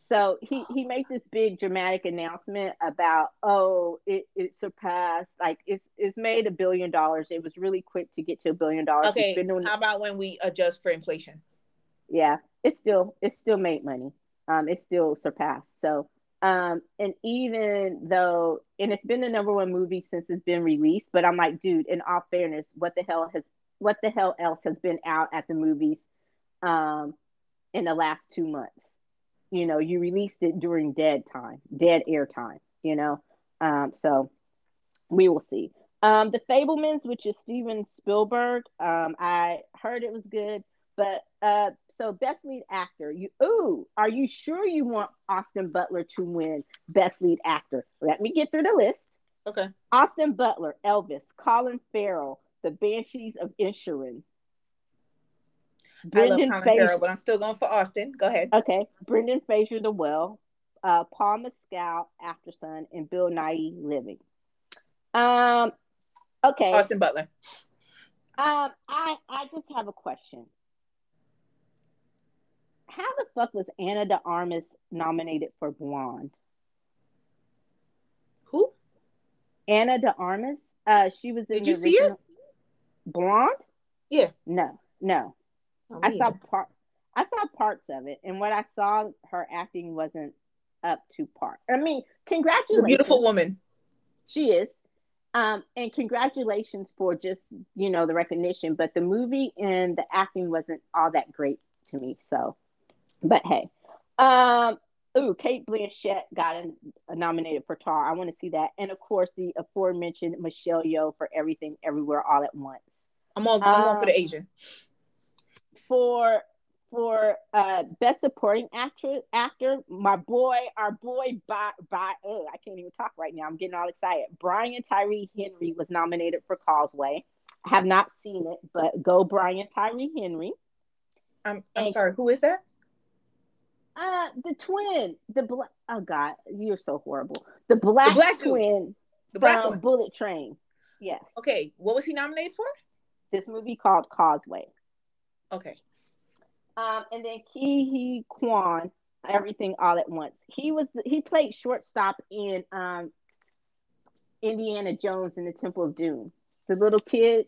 So he he made this big dramatic announcement about oh it, it surpassed like it's it's made a billion dollars. It was really quick to get to a billion dollars. Okay, how about when we adjust for inflation? Yeah, it's still it's still made money. Um, it's still surpassed. So, um, and even though, and it's been the number one movie since it's been released, but I'm like, dude, in all fairness, what the hell has what the hell else has been out at the movies, um, in the last two months? You know, you released it during dead time, dead air time. You know, um, so we will see. Um, the Fabelmans, which is Steven Spielberg, um, I heard it was good, but uh, so best lead actor. You ooh, are you sure you want Austin Butler to win best lead actor? Let me get through the list. Okay. Austin Butler, Elvis, Colin Farrell, The Banshees of Inisherin. Brendan I love Farrell, but I'm still going for Austin. Go ahead. Okay. Brendan Fraser, The Whale, uh, Paul Mescal, Aftersun, and Bill Nighy, Living. Um. Okay. Austin Butler. Um. I I just have a question how the fuck was Ana de Armas nominated for Blonde? Who? Ana de Armas. Uh, she was in Did you see it? Blonde? Yeah. No, no. Oh, I saw part. I saw parts of it, and what I saw, her acting wasn't up to par. I mean, congratulations, beautiful woman. She is. Um, and congratulations for just you know the recognition, but the movie and the acting wasn't all that great to me. So but hey, um, ooh, Cate Blanchett got a, a nominated for Tar. I want to see that, and of course the aforementioned Michelle Yeoh for Everything Everywhere All at Once. I'm on. I'm um, on for the Asian. For for uh, best supporting actor, actor, my boy, our boy, by by, oh, I can't even talk right now. I'm getting all excited. Brian Tyree Henry was nominated for Causeway. I have not seen it, but go Brian Tyree Henry. I'm I'm and, sorry. Who is that? Uh, the twin, the black. Oh God, you're so horrible. The black, the black twin, dude. the black one. Bullet Train. Yes. Okay, what was he nominated for? This movie called Causeway. Okay. Um, and then Ke Huy Quan, Everything All at Once. He was he played shortstop in um Indiana Jones in the Temple of Doom. The little kid.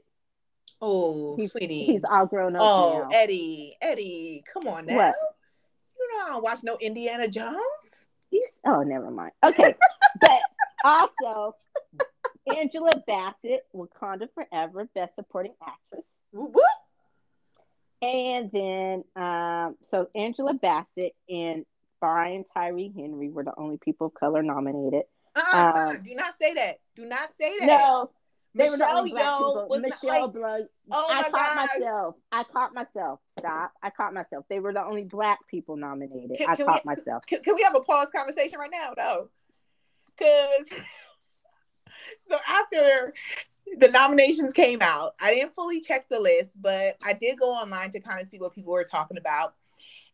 Oh, he's, sweetie. He's all grown up. Oh, now. Eddie, Eddie, come on now. What? You know I don't watch no Indiana Jones. He's, oh, never mind. Okay, but also Angela Bassett, Wakanda Forever, Best Supporting Actress. What? And then, um, so Angela Bassett and Brian Tyree Henry were the only people of color nominated. Uh-uh, Um, do not say that. Do not say that. No, they were the Michelle only black people. was not Michelle like, Blood. oh I caught God. myself. I caught myself. Stop. I caught myself. They were the only black people nominated. Can- I can we- caught myself. Can, can we have a pause conversation right now? No. Because so after the nominations came out, I didn't fully check the list, but I did go online to kind of see what people were talking about.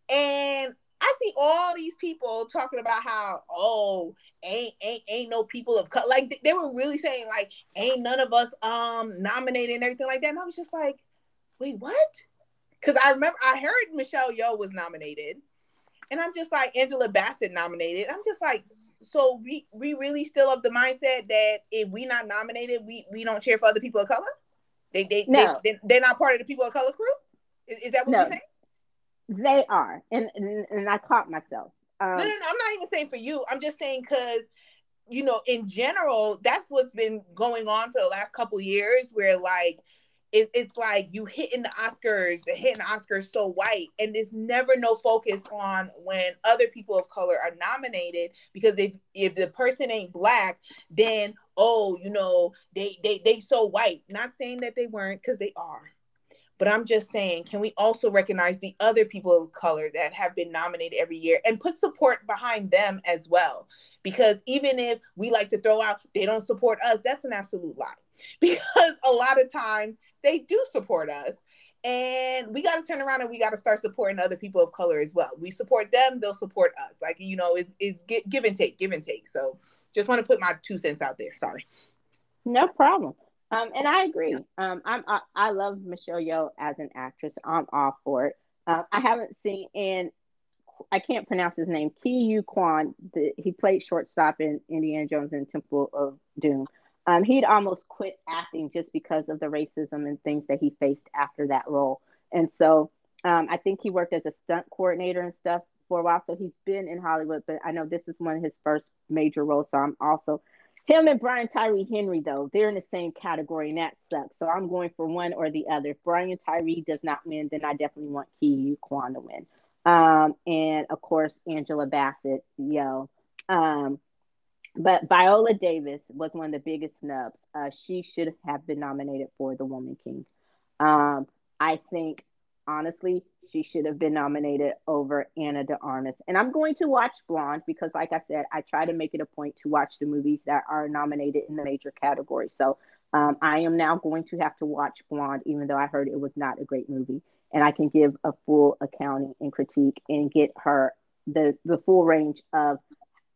And I see all these people talking about how, oh, ain't ain't ain't no people of color. Like they were really saying, like, ain't none of us um nominated and everything like that. And I was just like, wait, what? Because I remember I heard Michelle Yeoh was nominated. And I'm just like Angela Bassett nominated. I'm just like, so we we really still of the mindset that if we not nominated, we we don't cheer for other people of color. They they, No. they, they are not part of the people of color crew. Is, is that what No. you're saying? They are, and and, and I caught myself. Um, No, no, no. I'm not even saying for you. I'm just saying because you know, in general, that's what's been going on for the last couple years, where like it, it's like you hitting the Oscars, the hitting Oscars so white, and there's never no focus on when other people of color are nominated because if if the person ain't black, then oh, you know, they they they so white. Not saying that they weren't because they are. But I'm just saying, can we also recognize the other people of color that have been nominated every year and put support behind them as well? Because even if we like to throw out, they don't support us, that's an absolute lie. Because a lot of times they do support us. And we got to turn around and we got to start supporting other people of color as well. We support them, they'll support us. Like, you know, it's, it's give and take, give and take. So just want to put my two cents out there. Sorry. No problem. Um, and I agree. Um, I'm I, I love Michelle Yeoh as an actress. I'm all for it. Uh, I haven't seen and I can't pronounce his name. Ke Huy Quan. The, he played shortstop in Indiana Jones and Temple of Doom. Um, he'd almost quit acting just because of the racism and things that he faced after that role. And so um, I think he worked as a stunt coordinator and stuff for a while. So he's been in Hollywood, but I know this is one of his first major roles. So I'm also him and Brian Tyree Henry, though, they're in the same category, and that sucks. So I'm going for one or the other. If Brian Tyree does not win, then I definitely want Ke Huy Quan to win. Um, and of course, Angela Bassett, yo. Um, but Viola Davis was one of the biggest snubs. Uh, she should have been nominated for the Woman King. Um, I think, honestly, she should have been nominated over Ana de Armas. And I'm going to watch Blonde because, like I said, I try to make it a point to watch the movies that are nominated in the major categories. So um, I am now going to have to watch Blonde, even though I heard it was not a great movie. And I can give a full accounting and critique and get her the the full range of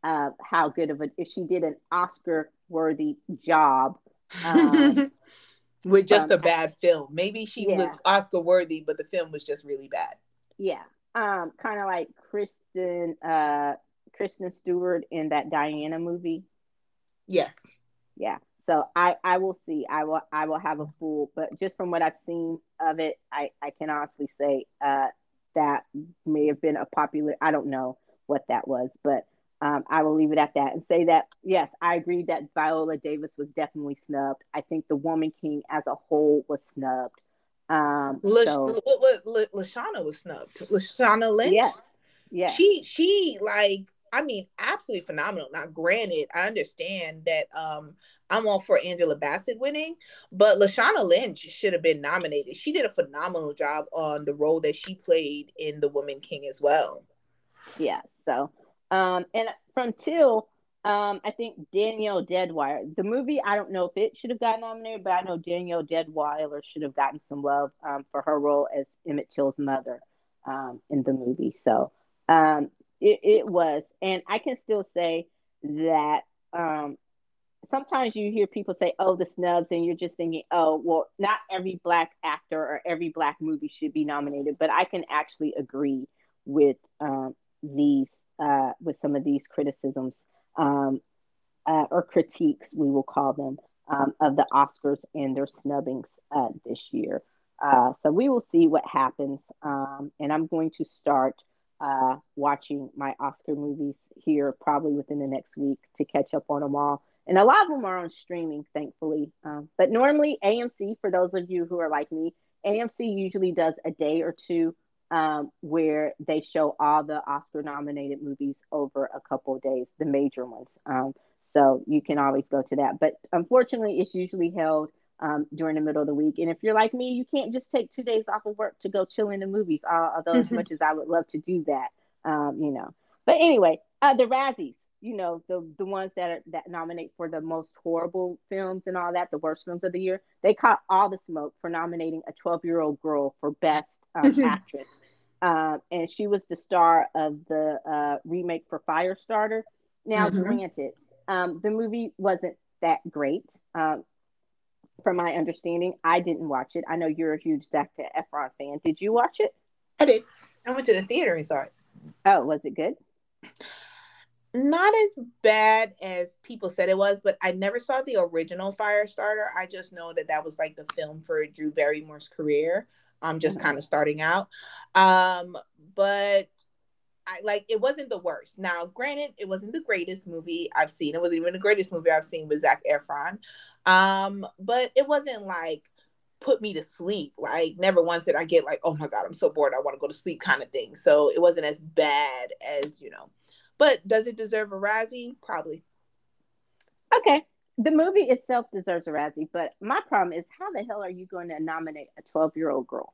uh, how good of a if she did an Oscar worthy job. Um, With just um, a bad film. Maybe she yeah. was Oscar worthy, but the film was just really bad. yeah, um, kind of like Kristen uh, Kristen Stewart in that Diana movie. Yes. Yeah. So I I will see. I will I will have a full, but just from what I've seen of it, I I can honestly say uh, that may have been a popular. I don't know what that was, but um, I will leave it at that and say that yes, I agree that Viola Davis was definitely snubbed. I think the Woman King as a whole was snubbed. Um, La- so what, what, La- Lashana was snubbed. Lashana Lynch. yes, yes, She she like I mean absolutely phenomenal. Now granted, I understand that um I'm all for Angela Bassett winning, but Lashana Lynch should have been nominated. She did a phenomenal job on the role that she played in The Woman King as well. yeah. So um, and from Till, um, I think Danielle Deadwyler. The movie, I don't know if it should have gotten nominated, but I know Danielle Deadwyler should have gotten some love um, for her role as Emmett Till's mother um, in the movie. So um, it, it was, and I can still say that um, sometimes you hear people say, "Oh, the snubs," and you're just thinking, "Oh, well, not every black actor or every black movie should be nominated." But I can actually agree with um, these uh, with some of these criticisms um, uh, or critiques, we will call them. um, of the Oscars and their snubbings uh, this year. Uh, so we will see what happens. Um, and I'm going to start uh, watching my Oscar movies here probably within the next week to catch up on them all. And a lot of them are on streaming, thankfully. Um, but normally, AMC, for those of you who are like me, AMC usually does a day or two um, where they show all the Oscar nominated movies over a couple of days, the major ones. Um, so you can always go to that. But unfortunately, it's usually held um, during the middle of the week. And if you're like me, you can't just take two days off of work to go chill in the movies, uh, although as much as I would love to do that, um, you know. But anyway, uh, the Razzies, you know, the the ones that are that nominate for the most horrible films and all that, the worst films of the year, they caught all the smoke for nominating a 12 year old girl for best um, actress. Um, and she was the star of the uh, remake for Firestarter. Now, mm-hmm. granted, um, the movie wasn't that great. Um, from my understanding. I didn't watch it. I know you're a huge Zac Efron fan. Did you watch it? I did. I went to the theater and saw it. Oh, was it good? Not as bad as people said it was, but I never saw the original Firestarter. I just know that that was like the film for Drew Barrymore's career. I'm just mm-hmm. kind of starting out. Um, but I like it wasn't the worst. Now, granted, it wasn't the greatest movie I've seen. It wasn't even the greatest movie I've seen with Zac Efron. Um, but it wasn't like put me to sleep. Like never once did I get like, oh my god, I'm so bored, I want to go to sleep kind of thing. So it wasn't as bad as you know. But does it deserve a Razzie? Probably. Okay. The movie itself deserves a Razzie, but my problem is how the hell are you going to nominate a 12 year old girl?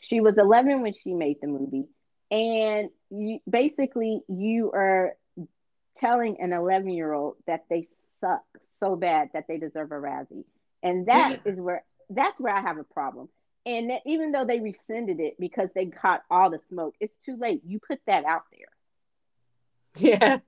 She was 11 when she made the movie and you basically you are telling an 11 year old that they suck so bad that they deserve a Razzie. And that is where that's where I have a problem. And that even though they rescinded it because they caught all the smoke, it's too late. You put that out there. Yeah.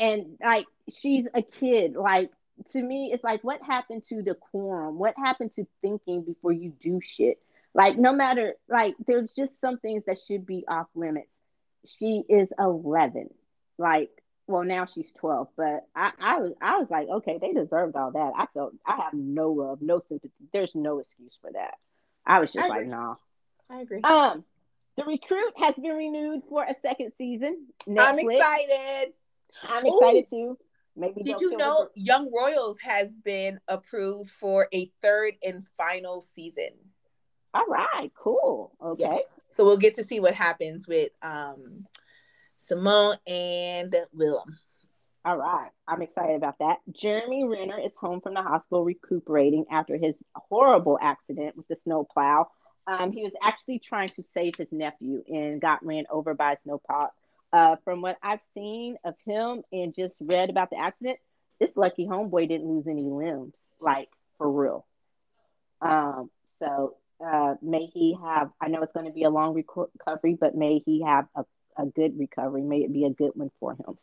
And like she's a kid. Like to me, it's like what happened to the quorum? What happened to thinking before you do shit? Like no matter like there's just some things that should be off limits. She is 11. Like well now she's 12 but I, I was i was like okay they deserved all that i felt i have no love no sympathy there's no excuse for that i was just I like nah i agree um the recruit has been renewed for a second season Netflix. i'm excited i'm excited Ooh. too Maybe Did you know Young Royals has been approved for a third and final season? All right, cool. Okay. Yes. So we'll get to see what happens with um Simone and Willem. All right. I'm excited about that. Jeremy Renner is home from the hospital recuperating after his horrible accident with the snowplow. Um, he was actually trying to save his nephew and got ran over by a snowplow. Uh, from what I've seen of him and just read about the accident, this lucky homeboy didn't lose any limbs, like for real. Um, so uh, may he have, I know it's going to be a long recovery, but may he have a, a good recovery. May it be a good one for him.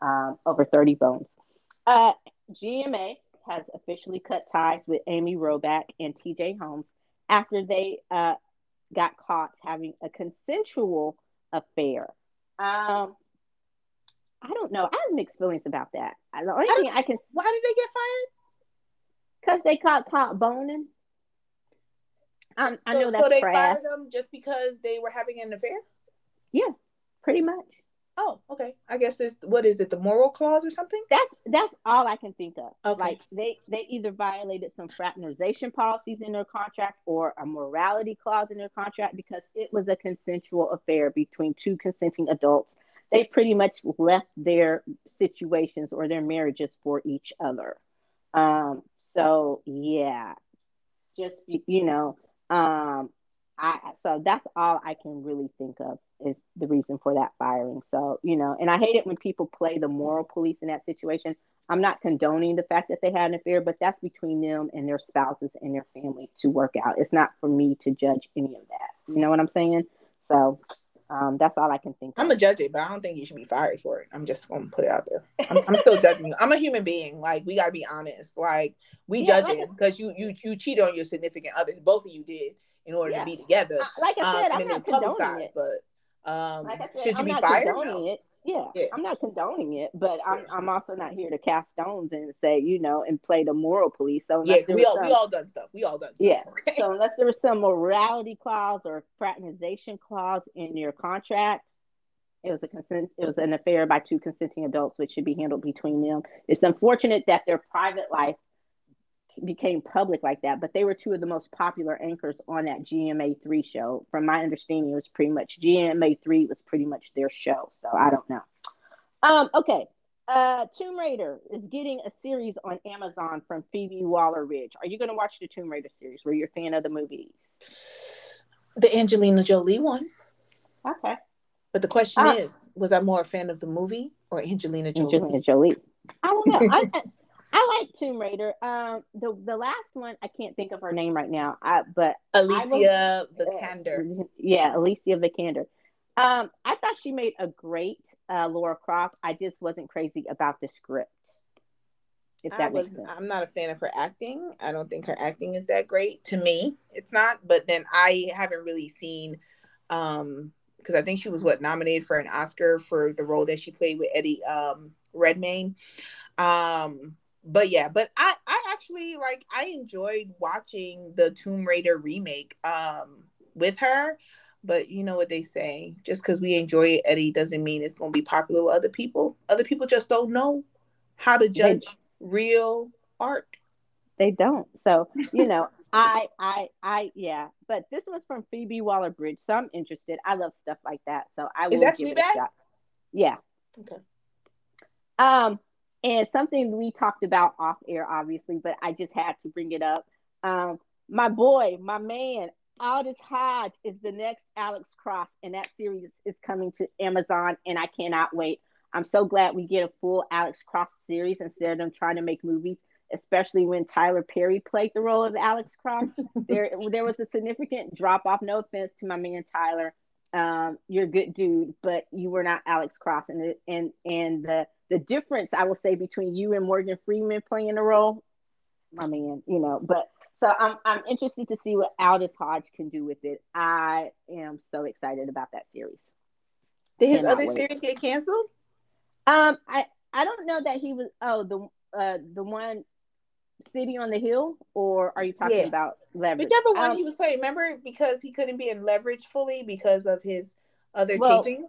Um, over 30 bones. Uh, GMA has officially cut ties with Amy Robach and TJ Holmes after they uh, got caught having a consensual affair. Um, I don't know. I have mixed feelings about that. The only thing I can. Why did they get fired? Because they caught caught boning. Um, I so, know that's so they fired them just because they were having an affair. Yeah, pretty much. Oh, okay. I guess it's what is it, the moral clause or something? That's that's all I can think of. Okay. Like they they either violated some fraternization policies in their contract or a morality clause in their contract because it was a consensual affair between two consenting adults. They pretty much left their situations or their marriages for each other. Um, so yeah, just you know, um, I so that's all I can really think of is the reason for that firing. So, you know, and I hate it when people play the moral police in that situation. I'm not condoning the fact that they had an affair, but that's between them and their spouses and their family to work out. It's not for me to judge any of that. You know what I'm saying? So um, that's all I can think. I'm gonna judge it, but I don't think you should be fired for it. I'm just gonna put it out there. I'm, I'm still judging you. I'm a human being. Like we gotta be honest. Like we yeah, judge it because you you you cheated on your significant other. Both of you did in order yeah. to be together. Like I said, um, I'm not condoning it. But um, like said, should you I'm be fired? No. It. Yeah, yeah, I'm not condoning it, but I'm I'm also not here to cast stones and say you know and play the moral police. So yeah, we all some, we all done stuff. We all done. Stuff, yeah. Okay? So unless there was some morality clause or fraternization clause in your contract, it was a consent. It was an affair by two consenting adults, which should be handled between them. It's unfortunate that their private life became public like that, but they were two of the most popular anchors on that GMA3 show. From my understanding, it was pretty much GMA3 was pretty much their show. So I don't know. Um, okay. Uh, Tomb Raider is getting a series on Amazon from Phoebe Waller Bridge. Are you going to watch the Tomb Raider series? Were you a fan of the movies? The Angelina Jolie one. Okay. But the question uh, is, was I more a fan of the movie or Angelina Jolie? Angelina Jolie. I don't know. I, I like Tomb Raider. Um, the the last one I can't think of her name right now. I, but Alicia Vikander. Uh, yeah, Alicia Vikander. Um, I thought she made a great uh, Laura Croft. I just wasn't crazy about the script. If that I was, I'm not a fan of her acting. I don't think her acting is that great. To me, it's not. But then I haven't really seen, um, because I think she was what nominated for an Oscar for the role that she played with Eddie um Redmayne. Um, but yeah, but I I actually like I enjoyed watching the Tomb Raider remake um with her. But you know what they say, just because we enjoy it, Eddie, doesn't mean it's gonna be popular with other people. Other people just don't know how to judge they, real art. They don't. So, you know, I I I yeah. But this was from Phoebe Waller Bridge, so I'm interested. I love stuff like that. So I will give it a shot. Yeah. Okay. Um, and something we talked about off air, obviously, but I just had to bring it up. Um, my boy, my man, Aldis Hodge is the next Alex Cross, and that series is coming to Amazon, and I cannot wait. I'm so glad we get a full Alex Cross series instead of them trying to make movies, especially when Tyler Perry played the role of Alex Cross. there, there was a significant drop off. No offense to my man Tyler, um, you're a good dude, but you were not Alex Cross, and and and the the difference I will say between you and Morgan Freeman playing the role, I mean, you know, but so I'm I'm interested to see what Aldis Hodge can do with it. I am so excited about that series. Did his other wait. series get canceled? Um, I I don't know that he was. Oh, the uh the one City on the Hill, or are you talking yeah. about Leverage? Whichever one he was playing. Remember, because he couldn't be in Leverage fully because of his other well, taping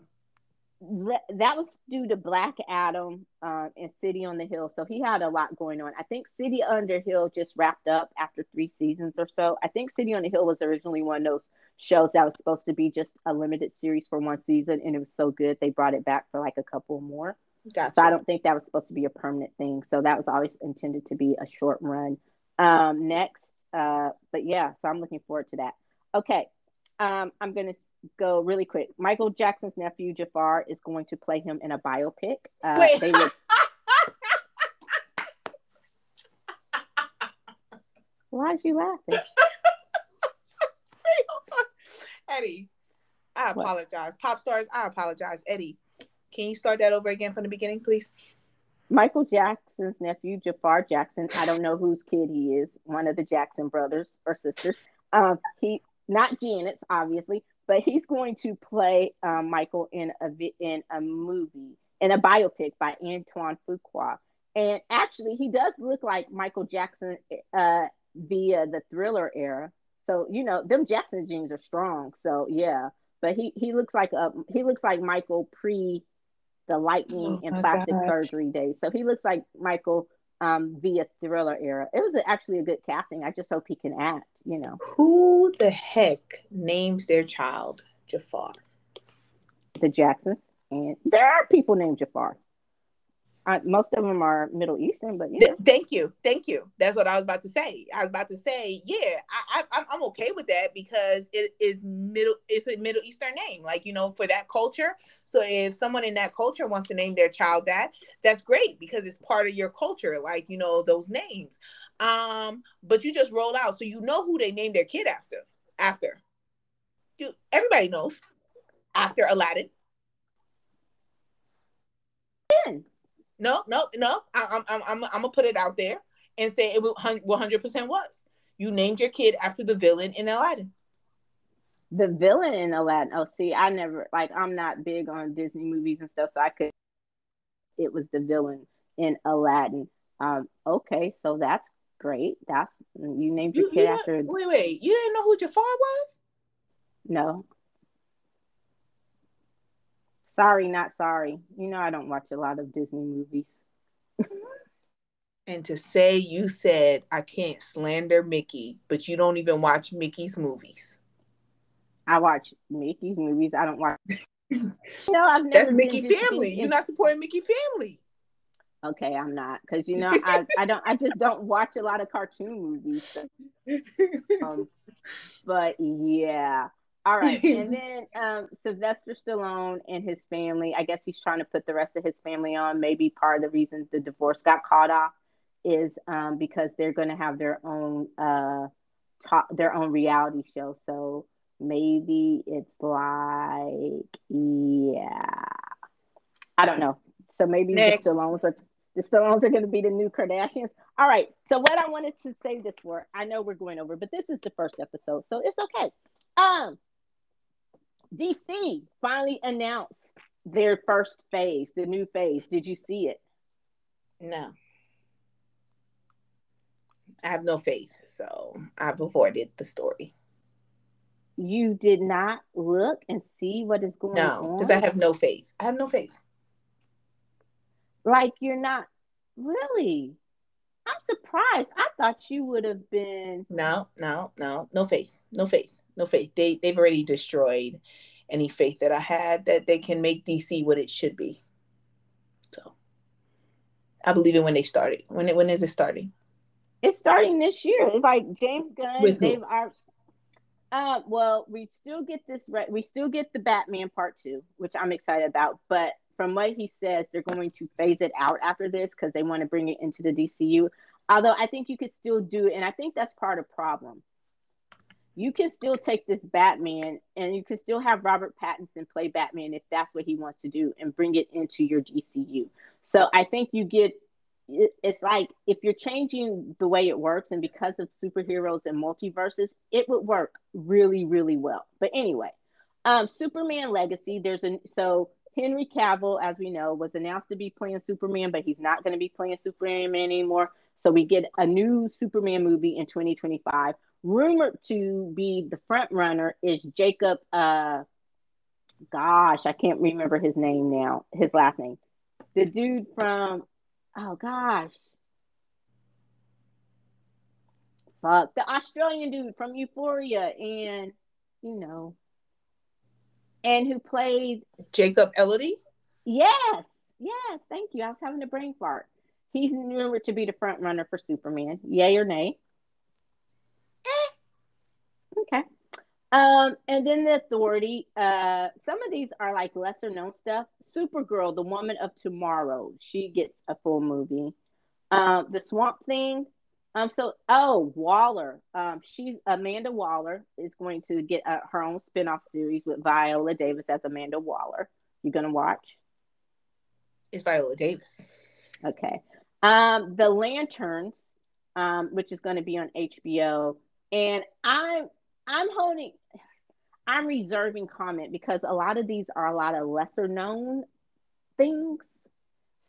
that was due to Black Adam um, and City on the Hill. So he had a lot going on. I think City the Hill just wrapped up after three seasons or so. I think City on the Hill was originally one of those shows that was supposed to be just a limited series for one season, and it was so good they brought it back for like a couple more. Gotcha. So I don't think that was supposed to be a permanent thing. So that was always intended to be a short run. Um, next, uh, but yeah, so I'm looking forward to that. Okay, um, I'm gonna go really quick. Michael Jackson's nephew Jaafar is going to play him in a biopic. Uh, Wait. They would... Why are you laughing? Eddie, I apologize. What? Pop stars, I apologize. Eddie, can you start that over again from the beginning, please? Michael Jackson's nephew, Jaafar Jackson. I don't know whose kid he is. One of the Jackson brothers or sisters. Um, he not Janet's, obviously, but he's going to play um, Michael in a in a movie in a biopic by Antoine Fuqua. And actually, he does look like Michael Jackson uh, via the Thriller era. So you know, them Jackson genes are strong. So yeah, but he he looks like a he looks like Michael pre the lightning oh and plastic God. surgery days. So he looks like Michael um, via Thriller era. It was actually a good casting. I just hope he can act. You know, who the heck names their child Jafar? The Jacksons, and there are people named Jafar. Most of them are Middle Eastern, but yeah. Th- thank you, thank you. That's what I was about to say. I was about to say, yeah, I, I, I'm okay with that because it is middle. It's a Middle Eastern name, like you know, for that culture. So if someone in that culture wants to name their child that, that's great because it's part of your culture, like you know those names. Um, but you just roll out, so you know who they named their kid after. After, you everybody knows after Aladdin. No, no, no. I, I'm, I'm, I'm gonna put it out there and say it 100 percent was. You named your kid after the villain in Aladdin. The villain in Aladdin. Oh, see, I never like. I'm not big on Disney movies and stuff, so I could. It was the villain in Aladdin. Um. Okay, so that's great. That's you named your You, kid you after. wait, wait. You didn't know who Jafar was? No. Sorry, not sorry. You know I don't watch a lot of Disney movies. And to say you said I can't slander Mickey, but you don't even watch Mickey's movies. I watch Mickey's movies. I don't watch. no, I've never. That's Mickey family. You're not supporting Mickey family. Okay, I'm not because you know I I don't I just don't watch a lot of cartoon movies. Um, but yeah. All right, and then um, Sylvester Stallone and his family. I guess he's trying to put the rest of his family on. Maybe part of the reason the divorce got caught off is um, because they're going to have their own uh, their own reality show. So maybe it's like yeah, I don't know. So maybe Next. the Stallones are the Stallones are going to be the new Kardashians. All right. So what I wanted to say this for, I know we're going over, but this is the first episode, so it's okay. Um, DC finally announced their first phase, the new phase. Did you see it? no. I have no faith, so I've avoided the story. You did not look and see what is going No, on. because I have no faith. I have no faith. like you're not really. I'm surprised. I thought you would have been. No, no, no, no faith. No faith. No faith. They they've already destroyed any faith that I had that they can make DC what it should be. So I believe it when they started. When it when is it starting? It's starting this year. It's like James Gunn. With they've are. Uh, well, we still get this. Re- we still get the Batman part two, which I'm excited about. But from what he says, they're going to phase it out after this because they want to bring it into the DCU. Although I think you could still do and I think that's part of the problem. You can still take this Batman, and you can still have Robert Pattinson play Batman if that's what he wants to do, and bring it into your DCU. So I think you get it's like if you're changing the way it works and because of superheroes and multiverses it would work really really well but anyway um superman legacy there's a so henry cavill as we know was announced to be playing superman but he's not going to be playing superman anymore. So we get a new superman movie in 2025 rumored to be the front runner is jacob uh gosh i can't remember his name now his last name. The dude from oh gosh. Fuck the australian dude from euphoria and you know and who played Jacob Elordi? yes yes thank you. I was having a brain fart. He's rumored to be the front runner for superman. Yay or nay? Okay. Um and then the authority uh some of these are like lesser known stuff. Supergirl the woman of tomorrow. She gets a full movie. Um the swamp thing um so oh waller. Um she's amanda waller is going to get uh, her own spin-off series with viola davis as amanda waller. You gonna watch? It's Viola Davis. Okay. Um, The Lanterns, um, which is going to be on HBO, and I'm I'm holding, I'm reserving comment because a lot of these are a lot of lesser known things,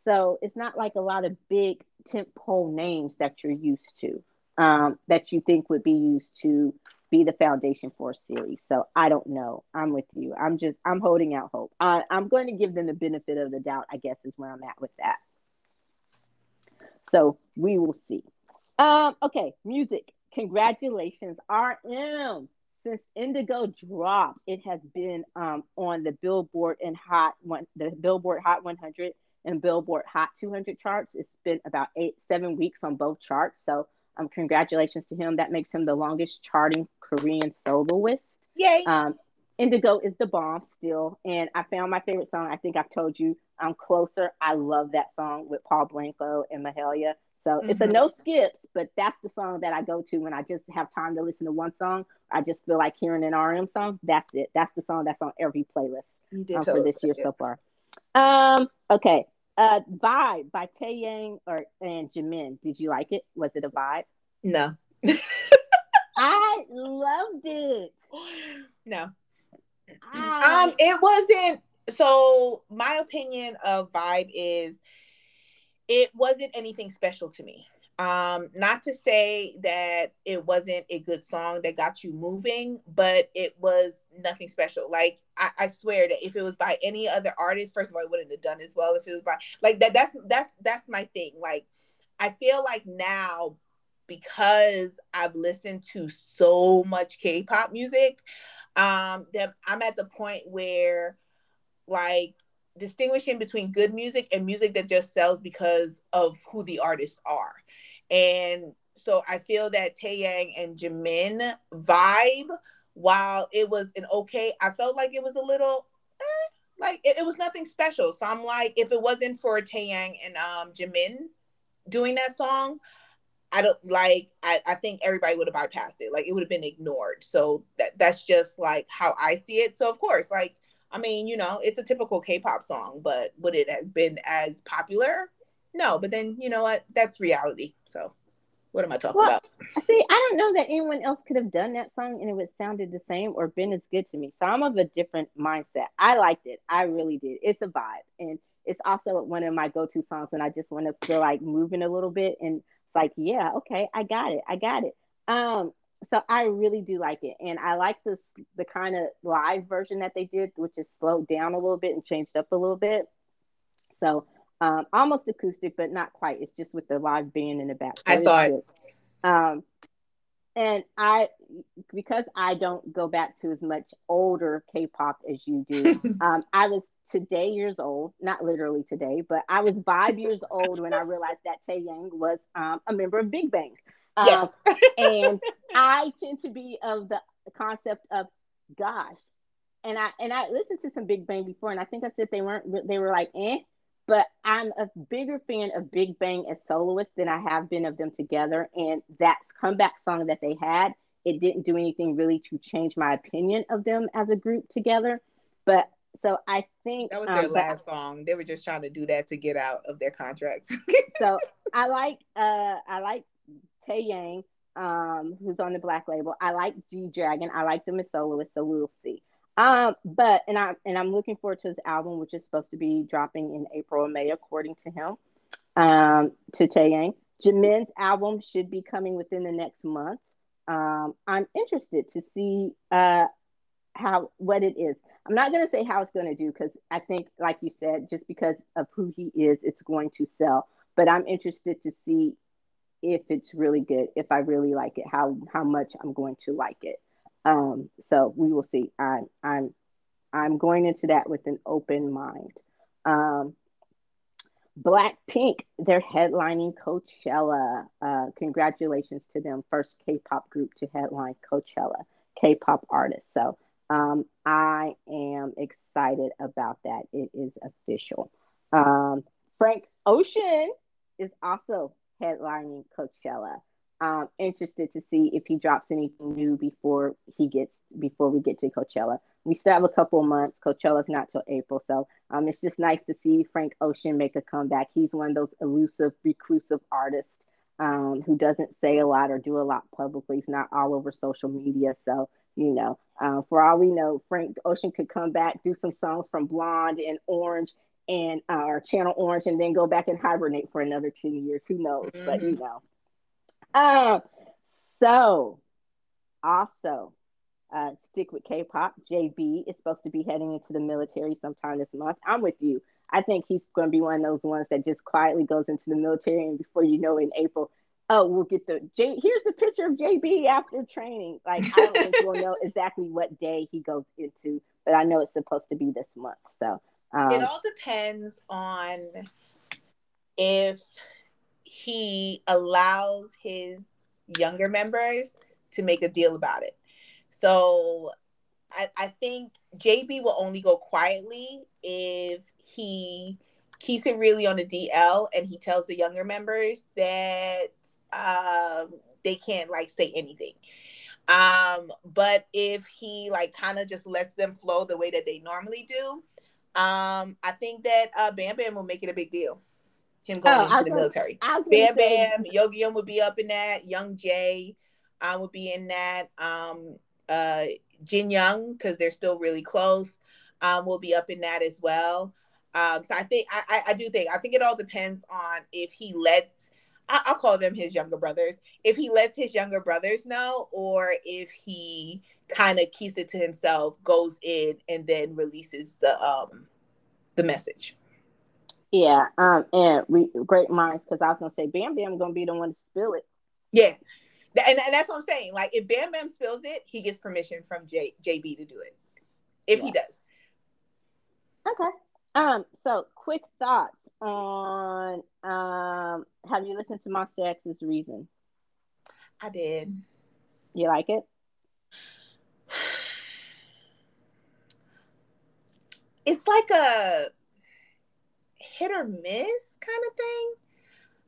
so it's not like a lot of big tentpole names that you're used to, um, that you think would be used to be the foundation for a series. So I don't know. I'm with you. I'm just I'm holding out hope. I, I'm going to give them the benefit of the doubt. I guess is where I'm at with that. So we will see. Um, okay, music. Congratulations, RM. Since Indigo dropped, it has been um, on the Billboard and Hot one, the Billboard Hot 100 and Billboard Hot 200 charts. It's been about eight, seven weeks on both charts. So, um, congratulations to him. That makes him the longest charting Korean soloist. Yay. Um, Indigo is the bomb still, and I found my favorite song. I think I've told you, I'm closer. I love that song with Paul Blanco and Mahalia. So it's a Mhm. no skips, but that's the song that I go to when I just have time to listen to one song. I just feel like hearing an RM song. That's it. That's the song that's on every playlist um, for this year so far. Um, okay. Uh, Vibe by Taeyang or and Jimin. Did you like it? Was it a vibe? No. I loved it. No. I... Um, it wasn't. So my opinion of Vibe is, it wasn't anything special to me. Um, not to say that it wasn't a good song that got you moving, but it was nothing special. Like I, I, swear that if it was by any other artist, first of all, it wouldn't have done as well. If it was by like that, that's that's that's my thing. Like I feel like now because I've listened to so much K-pop music, um, that I'm at the point where like distinguishing between good music and music that just sells because of who the artists are. And so I feel that Taeyang and Jimin vibe, while it was an okay, I felt like it was a little eh, like it, it, was nothing special. So I'm like, if it wasn't for Taeyang and um Jimin doing that song, I don't like I, I think everybody would have bypassed it. Like it would have been ignored. So that that's just like how I see it. So of course, like I mean, you know, it's a typical K-pop song, but would it have been as popular? No, but then you know what? That's reality. So what am I talking well, about? See, I don't know that anyone else could have done that song and it would sounded the same or been as good to me. So I'm of a different mindset. I liked it. I really did. It's a vibe. And it's also one of my go-to songs when I just want to feel like moving a little bit. And it's like, yeah, okay, I got it. I got it. Um, so I really do like it. And I like this the kind of live version that they did, which is slowed down a little bit and changed up a little bit. So um, almost acoustic, but not quite. It's just with the live band in the back. So I saw it. Um, and I, because I don't go back to as much older K-pop as you do, um, I was today years old, not literally today, but I was five years old when I realized that Taeyang was um, a member of Big Bang. Yes. Um, and I tend to be of the concept of gosh, and I and I listened to some Big Bang before, and I think I said they weren't they were like eh, but I'm a bigger fan of Big Bang as soloists than I have been of them together. And that comeback song that they had, it didn't do anything really to change my opinion of them as a group together. But so I think that was their um, last song. They were just trying to do that to get out of their contracts. so I like uh I like Tae Taeyang, um, who's on the black label. I like G Dragon. I like them as soloists, so we'll see. Um, but and I and I'm looking forward to his album, which is supposed to be dropping in April or May, according to him. Um, to Taeyang. Jimin's album should be coming within the next month. Um, I'm interested to see uh how what it is. I'm not going to say how it's going to do because I think, like you said, just because of who he is, it's going to sell. But I'm interested to see if it's really good, if I really like it, how how much I'm going to like it. Um, so we will see. I'm I'm I'm going into that with an open mind. Um, Blackpink, they're headlining Coachella. Uh, congratulations to them, first K-pop group to headline Coachella, K-pop artist. So um, I am excited about that. It is official. Um, Frank Ocean is also headlining Coachella um, interested to see if he drops anything new before he gets before we get to Coachella. We still have a couple months. Coachella's not till April, so um, it's just nice to see Frank Ocean make a comeback. He's one of those elusive, reclusive artists um, who doesn't say a lot or do a lot publicly. He's not all over social media, so you know, uh, for all we know, Frank Ocean could come back, do some songs from Blonde and Orange and uh, or Channel Orange, and then go back and hibernate for another ten years. Who knows? Mm-hmm. But you know, uh, so, also, uh, stick with K-pop. JB is supposed to be heading into the military sometime this month. I'm with you. I think he's going to be one of those ones that just quietly goes into the military, and before you know, in April, oh, we'll get the J. Here's the picture of JB after training. Like I don't think we'll know exactly what day he goes into, but I know it's supposed to be this month. So um, it all depends on if he allows his younger members to make a deal about it. So I, I think JB will only go quietly if he keeps it really on the DL and he tells the younger members that um, they can't like say anything. Um, but if he like kind of just lets them flow the way that they normally do, um, I think that uh, Bam Bam will make it a big deal him going oh, into the military. Bam Bam, Yogi would be up in that, Youngjae. I would be in that. Um, uh, Jin Young because they're still really close. Um, will be up in that as well. Um, so I think I, I, I do think I think it all depends on if he lets I, I'll call them his younger brothers. If he lets his younger brothers know, or if he kind of keeps it to himself, goes in and then releases the um the message. Yeah, um, and we great minds because I was gonna say Bam Bam gonna be the one to spill it. Yeah, and, and that's what I'm saying. Like if Bam Bam spills it, he gets permission from J, JB to do it. If yeah. he does. Okay. Um. So quick thoughts on um. Have you listened to Monsta X's Reason? I did. You like it? It's like a hit or miss kind of thing.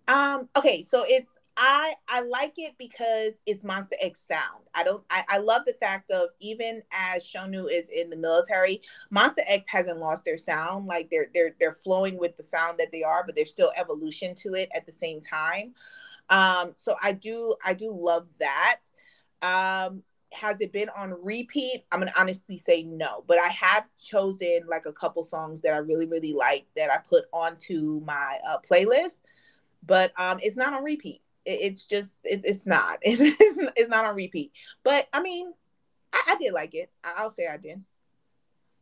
Um, okay, so it's I I like it because it's Monsta X sound. I don't I, I love the fact of even as Shonu is in the military, Monsta X hasn't lost their sound. Like they're they're they're flowing with the sound that they are, but there's still evolution to it at the same time. Um, so I do I do love that. Um, has it been on repeat? I'm gonna honestly say no, but I have chosen like a couple songs that I really really like that I put onto my uh, playlist. But um, it's not on repeat. It, it's just it, it's not. It's, it's not on repeat. But I mean, I, I did like it. I, will say I did.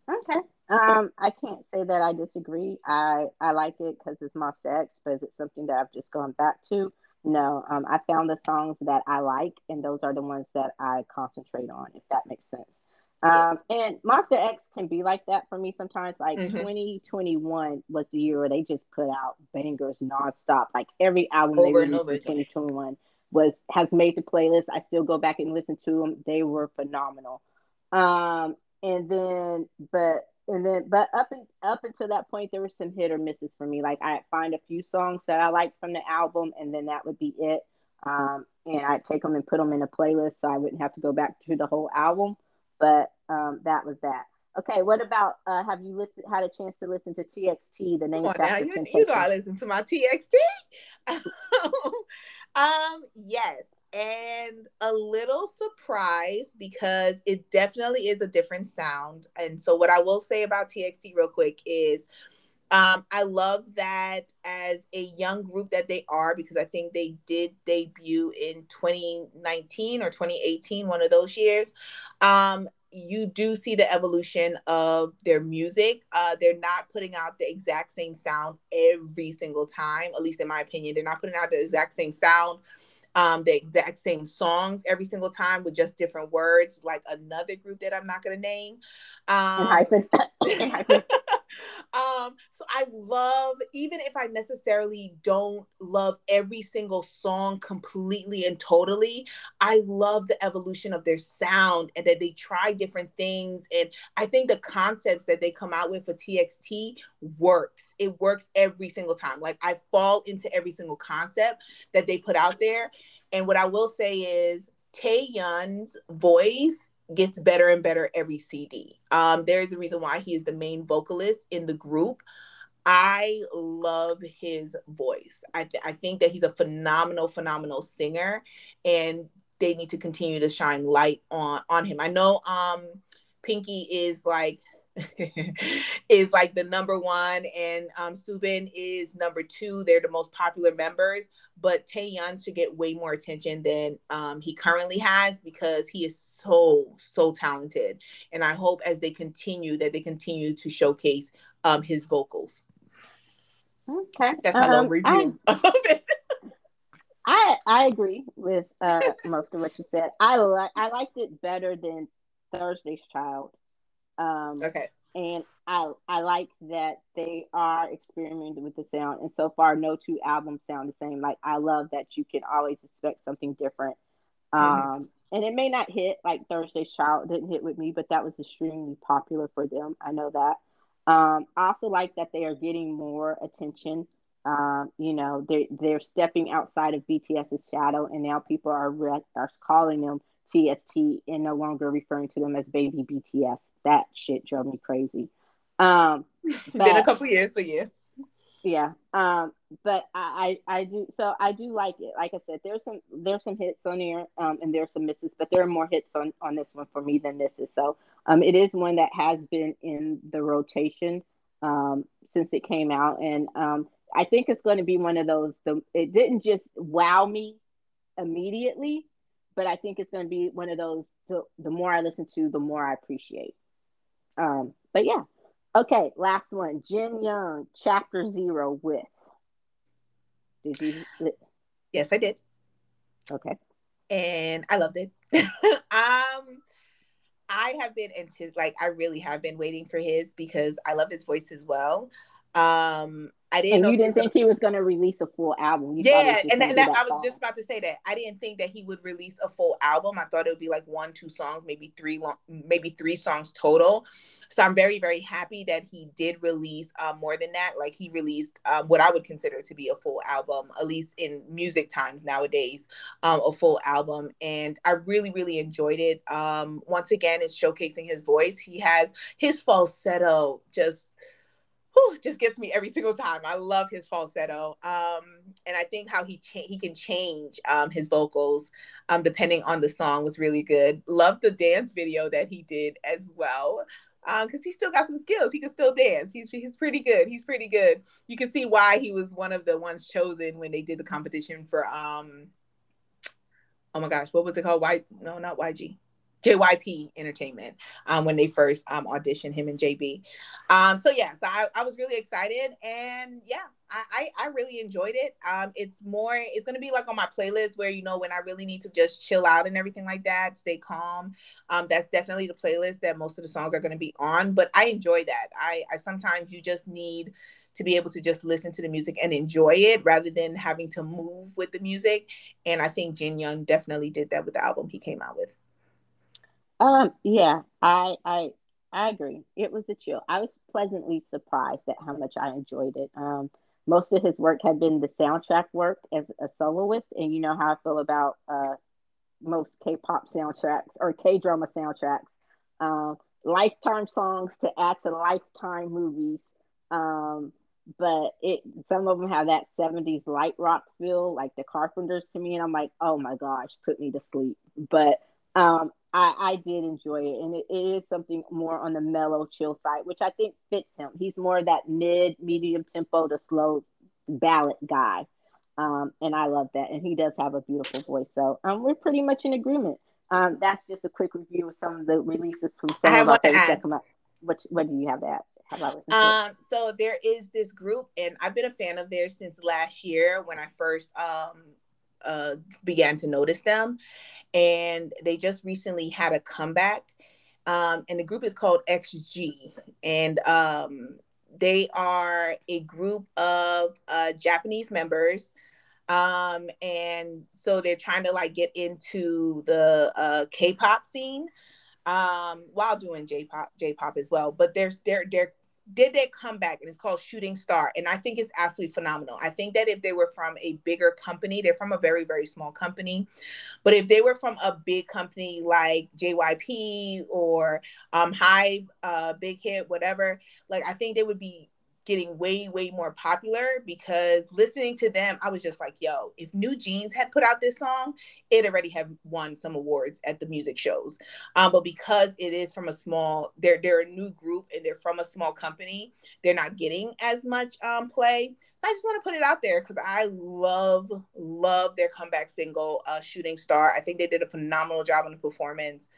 Okay. Um, I can't say that I disagree. I I like it because it's my sex, but it's something that I've just gone back to? No, um, I found the songs that I like, and those are the ones that I concentrate on, if that makes sense. Um, and Monsta X can be like that for me sometimes. Like mm-hmm. 2021 was the year where they just put out bangers nonstop. Like every album over they released in 2021 was has made the playlist. I still go back and listen to them. They were phenomenal. Um, and then, but and then but up and up until that point there were some hit or misses for me. Like i'd find a few songs that i liked from the album and then that would be it. Um, and i'd take them and put them in a playlist so i wouldn't have to go back to the whole album. But um, that was that. Okay what about uh, have you listened had a chance to listen to txt the name oh, now you, you know i listen to my txt um yes and a little surprised because it definitely is a different sound. And so, what I will say about TXT real quick is um, I love that as a young group that they are because I think they did debut in 2019 or 2018, one of those years. Um, you do see the evolution of their music. Uh, they're not putting out the exact same sound every single time, at least in my opinion. They're not putting out the exact same sound um, the exact same songs every single time with just different words, like another group that I'm not going to name. Um, um, so I love, even if I necessarily don't love every single song completely and totally, I love the evolution of their sound and that they try different things. And I think the concepts that they come out with for TXT works. It works every single time. Like I fall into every single concept that they put out there. And what I will say is Taehyun's voice gets better and better every CD. Um, there's a reason why he is the main vocalist in the group. I love his voice. I, th- I think that he's a phenomenal, phenomenal singer, and they need to continue to shine light on on him. I know um Pinky is like is like the number one, and um, Soobin is number two. They're the most popular members, but Taehyun should get way more attention than um, he currently has because he is so so talented. And I hope as they continue that they continue to showcase um, his vocals. Okay, that's my um, little review I, I I agree with uh, most of what you said. I like I liked it better than Thursday's Child. Um, okay. And I I like that they are experimenting with the sound, and so far, no two albums sound the same. Like I love that you can always expect something different. Mm-hmm. Um, and it may not hit like Thursday's Child didn't hit with me, but that was extremely popular for them. I know that. Um, I also like that they are getting more attention. Um, you know, they they're stepping outside of BTS's shadow, and now people are re- are calling them TXT and no longer referring to them as baby BTS. That shit drove me crazy. Um, but, Been a couple years, but yeah. Yeah. Um, but I, I, I do so I do like it. Like I said, there's some there's some hits on here, um, and there's some misses, but there are more hits on on this one for me than misses. So um, it is one that has been in the rotation um since it came out, and um, I think it's going to be one of those. The it didn't just wow me immediately, but I think it's going to be one of those. The, the more I listen to, the more I appreciate. Um, but yeah, okay. Last one, Jin Young, Chapter Zero with. Did you? Yes, I did. Okay. And I loved it. um, I have been into like I really have been waiting for his because I love his voice as well. Um, I didn't. And you didn't think gonna... he was going to release a full album. You yeah, and, and that, I was just about to say that I didn't think that he would release a full album. I thought it would be like one, two songs, maybe three, long, maybe three songs total. So I'm very, very happy that he did release uh, more than that. Like he released um, what I would consider to be a full album, at least in music times nowadays, um, a full album. And I really, really enjoyed it. Um, once again, it's showcasing his voice. He has his falsetto just whew, just gets me every single time. I love his falsetto, um, and I think how he cha- he can change um, his vocals um, depending on the song was really good. Love the dance video that he did as well because um, he still got some skills. He can still dance. He's he's pretty good. He's pretty good. You can see why he was one of the ones chosen when they did the competition for um. Oh my gosh, what was it called? Why? No, not YG. JYP Entertainment um, when they first um, auditioned him and JB. Um, so yeah, so I, I was really excited and yeah, I, I, I really enjoyed it. Um, it's more, it's gonna be like on my playlist where you know when I really need to just chill out and everything like that, stay calm. Um, that's definitely the playlist that most of the songs are gonna be on. But I enjoy that. I, I sometimes you just need to be able to just listen to the music and enjoy it rather than having to move with the music. And I think Jin Young definitely did that with the album he came out with. Um, yeah, I I I agree. It was a chill. I was pleasantly surprised at how much I enjoyed it. Um, most of his work had been the soundtrack work as a soloist, and you know how I feel about uh, most K-pop soundtracks or K-drama soundtracks. Um, lifetime songs to add to lifetime movies. Um, but it some of them have that 70s light rock feel, like the Carpenters to me, and I'm like, oh my gosh, put me to sleep. But um, I, I did enjoy it, and it, it is something more on the mellow, chill side, which I think fits him. He's more that mid, medium tempo to slow ballad guy, um, and I love that. And he does have a beautiful voice, so um, we're pretty much in agreement. Um, that's just a quick review of some of the releases from some of that come out. What what do you have that? Um, so there is this group, and I've been a fan of theirs since last year when I first um uh, began to notice them. And they just recently had a comeback. Um, and the group is called XG. And um, they are a group of uh, Japanese members. Um, and so they're trying to like get into the uh, K-pop scene um, while doing J-pop, J-pop as well. But there's they're they're did they come back? And it's called shooting star. And i think it's absolutely phenomenal. I think that if they were from a bigger company they're from a very very small company but if they were from a big company like jyp or um high uh big hit whatever like i think they would be getting way way more popular because listening to them i was just like yo if new jeans had put out this song it already have won some awards at the music shows. Um, but because it is from a small they're they're a new group and they're from a small company they're not getting as much um, play. So i just want to put it out there because i love love their comeback single uh, shooting star. I think they did a phenomenal job on the performance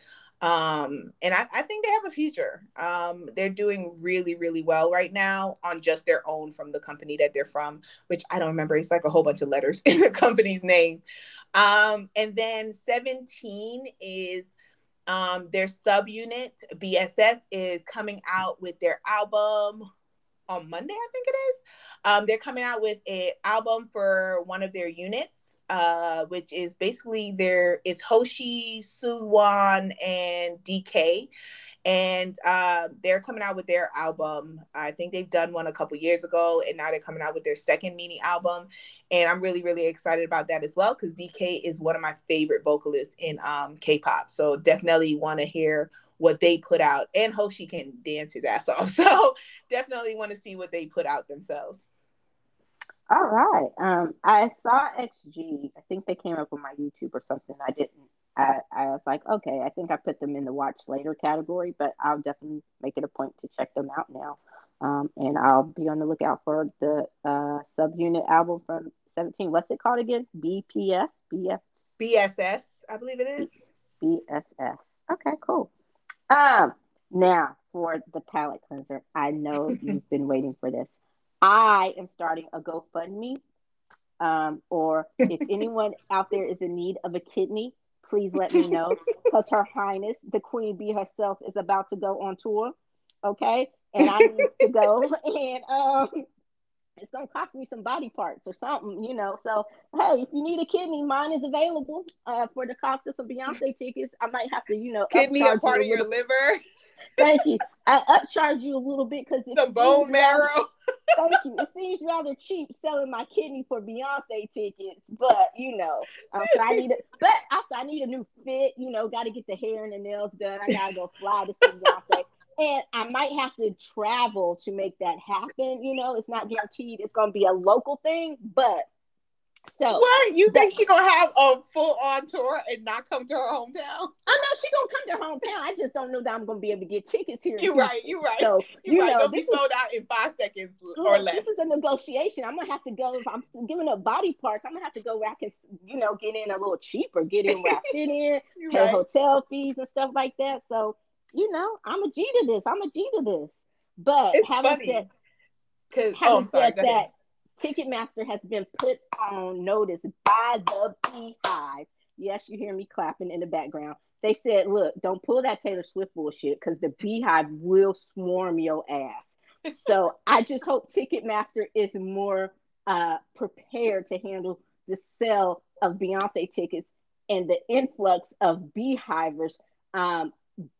um, and I, I, think they have a future. Um, they're doing really, really well right now on just their own from the company that they're from, which I don't remember. It's like a whole bunch of letters in the company's name. Um, and then 17 is um, their subunit, BSS, is coming out with their album on Monday, I think it is. Um, they're coming out with an album for one of their units, uh, which is basically their it's Hoshi, Suwon, and DK. And uh, they're coming out with their album. I think they've done one a couple years ago, and now they're coming out with their second mini album. And I'm really, really excited about that as well because DK is one of my favorite vocalists in um, K-pop. So definitely want to hear what they put out. And Hoshi can dance his ass off. So definitely want to see what they put out themselves. All right. Um, I saw XG. I think they came up on my YouTube or something. I didn't. I, I was like, okay, I think I put them in the watch later category, but I'll definitely make it a point to check them out now. Um, and I'll be on the lookout for the uh, subunit album from 17. What's it called again? BPS? BF? BSS, I believe it is. BSS. Okay, cool. Um, now for the palate cleanser. I know you've been waiting for this. I am starting a GoFundMe. Um, or if anyone out there is in need of a kidney, please let me know because Her Highness, the Queen Bee herself, is about to go on tour. Okay, and I need to go, and um, it's gonna cost me some body parts or something, you know. So hey, if you need a kidney, mine is available uh, for the cost of some Beyonce tickets. I might have to, you know, kidney a part of your liver. Thank you. I upcharge you a little bit because the bone marrow. Rather, thank you. It seems rather cheap selling my kidney for Beyonce tickets, but you know, um, so I need it. But also, I need a new fit. You know, got to get the hair and the nails done. I gotta go fly to see Beyonce. And I might have to travel to make that happen. You know, it's not guaranteed it's going to be a local thing, but so what you think she gonna have a full on tour and not come to her hometown? Oh, I know she gonna come to her hometown. I just don't know that I'm gonna be able to get tickets here. You're right. You're right. So you're you right. Know, They'll be sold out in five seconds or less. This is a negotiation. I'm gonna have to go if I'm giving up body parts. I'm gonna have to go where I can, you know, get in a little cheaper, get in where I fit in, pay right. hotel fees and stuff like that. So you know, I'm a G to this. I'm a G to this. But it's having funny. said, oh, having oh, sorry, said that, Ticketmaster has been put on notice by the Beehive. Yes, you hear me clapping in the background. They said, look, don't pull that Taylor Swift bullshit because the Beehive will swarm your ass. so I just hope Ticketmaster is more uh, prepared to handle the sale of Beyonce tickets and the influx of Beehivers um,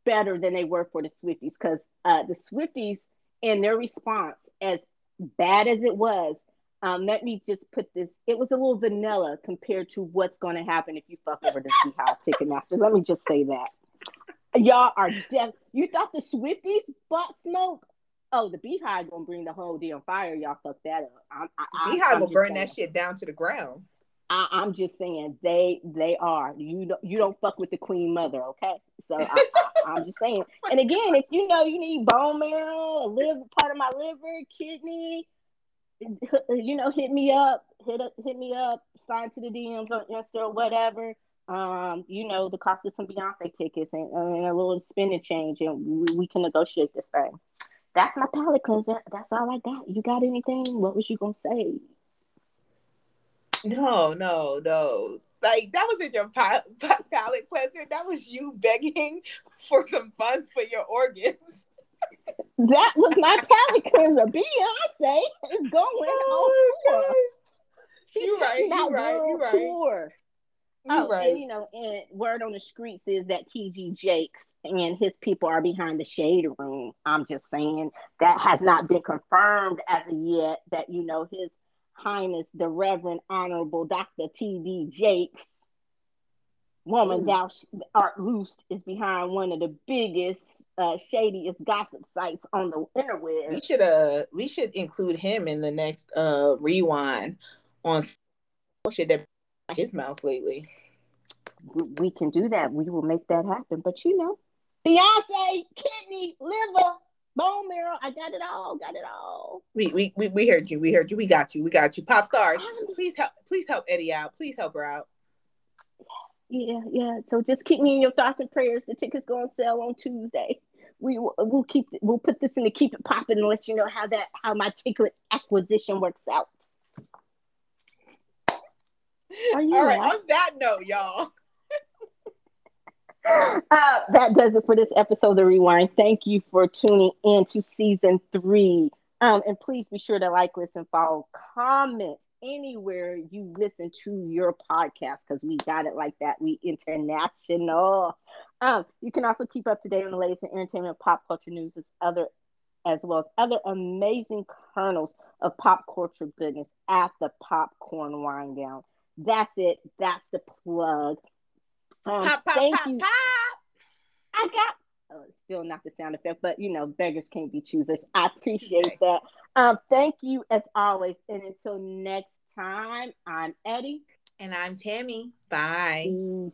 better than they were for the Swifties because uh, the Swifties and their response, as bad as it was, um, let me just put this. It was a little vanilla compared to what's going to happen if you fuck over the Beehive Ticketmaster. Let me just say that. Y'all are deaf. You thought the Swifties bought smoke? Oh, the Beehive gonna bring the whole damn fire. Y'all fuck that up. I'm, I, Beehive I'm will burn saying. that shit down to the ground. I, am just saying they they are. You don't you don't fuck with the Queen Mother, okay? So I, am just saying. And again, if you know you need bone marrow, a liver, part of my liver, kidney, you know, hit me up, hit up, hit me up, sign to the DMs on Insta or whatever. Um, you know, the cost of some Beyonce tickets and, and a little spending change, and we, we, can negotiate this thing. That's my palate cleanser. That's all I got. You got anything? What was you gonna say? No, no, no. Like that wasn't your palate cleanser. That was you begging for some funds for your organs that was my palate cleanser. Beyonce is going oh, on tour. you right. You right. You right. Tour. oh, right. and you know, and word on the streets is that T.D. Jakes and his people are behind the shade room. I'm just saying that has not been confirmed as of yet. That you know, His Highness the Reverend Honorable Dr. T.D. Jakes, woman Ooh. thou art loosed, is behind one of the biggest uh, shadiest gossip sites on the interweb. We should uh we should include him in the next uh ReWine on shit that his mouth lately. We can do that. We will make that happen. But you know, Beyonce, kidney, liver, bone marrow. I got it all. Got it all. We we we, we heard you. We heard you. We got you. We got you. Pop stars. Please help. Please help Eddie out. Please help her out. Yeah, yeah. So just keep me in your thoughts and prayers. The tickets go on sale on Tuesday. We we'll keep we'll put this in to keep it popping and let you know how that how my ticket acquisition works out. All right. On that note, y'all. uh, that does it for this episode of the ReWine. Thank you for tuning in to season three. Um, and please be sure to like, listen, follow, comment anywhere you listen to your podcast because we got it like that. We international. Um, you can also keep up to date on the latest in entertainment, pop culture news, as other as well as other amazing kernels of pop culture goodness at the Popcorn Wine Down. That's it. That's the plug. Um, pop, pop, thank pop, you. I got uh, still not the sound effect, but you know, beggars can't be choosers. I appreciate that. Um, thank you as always. And until next time, I'm Eddie. And I'm Tammy. Bye. Peace.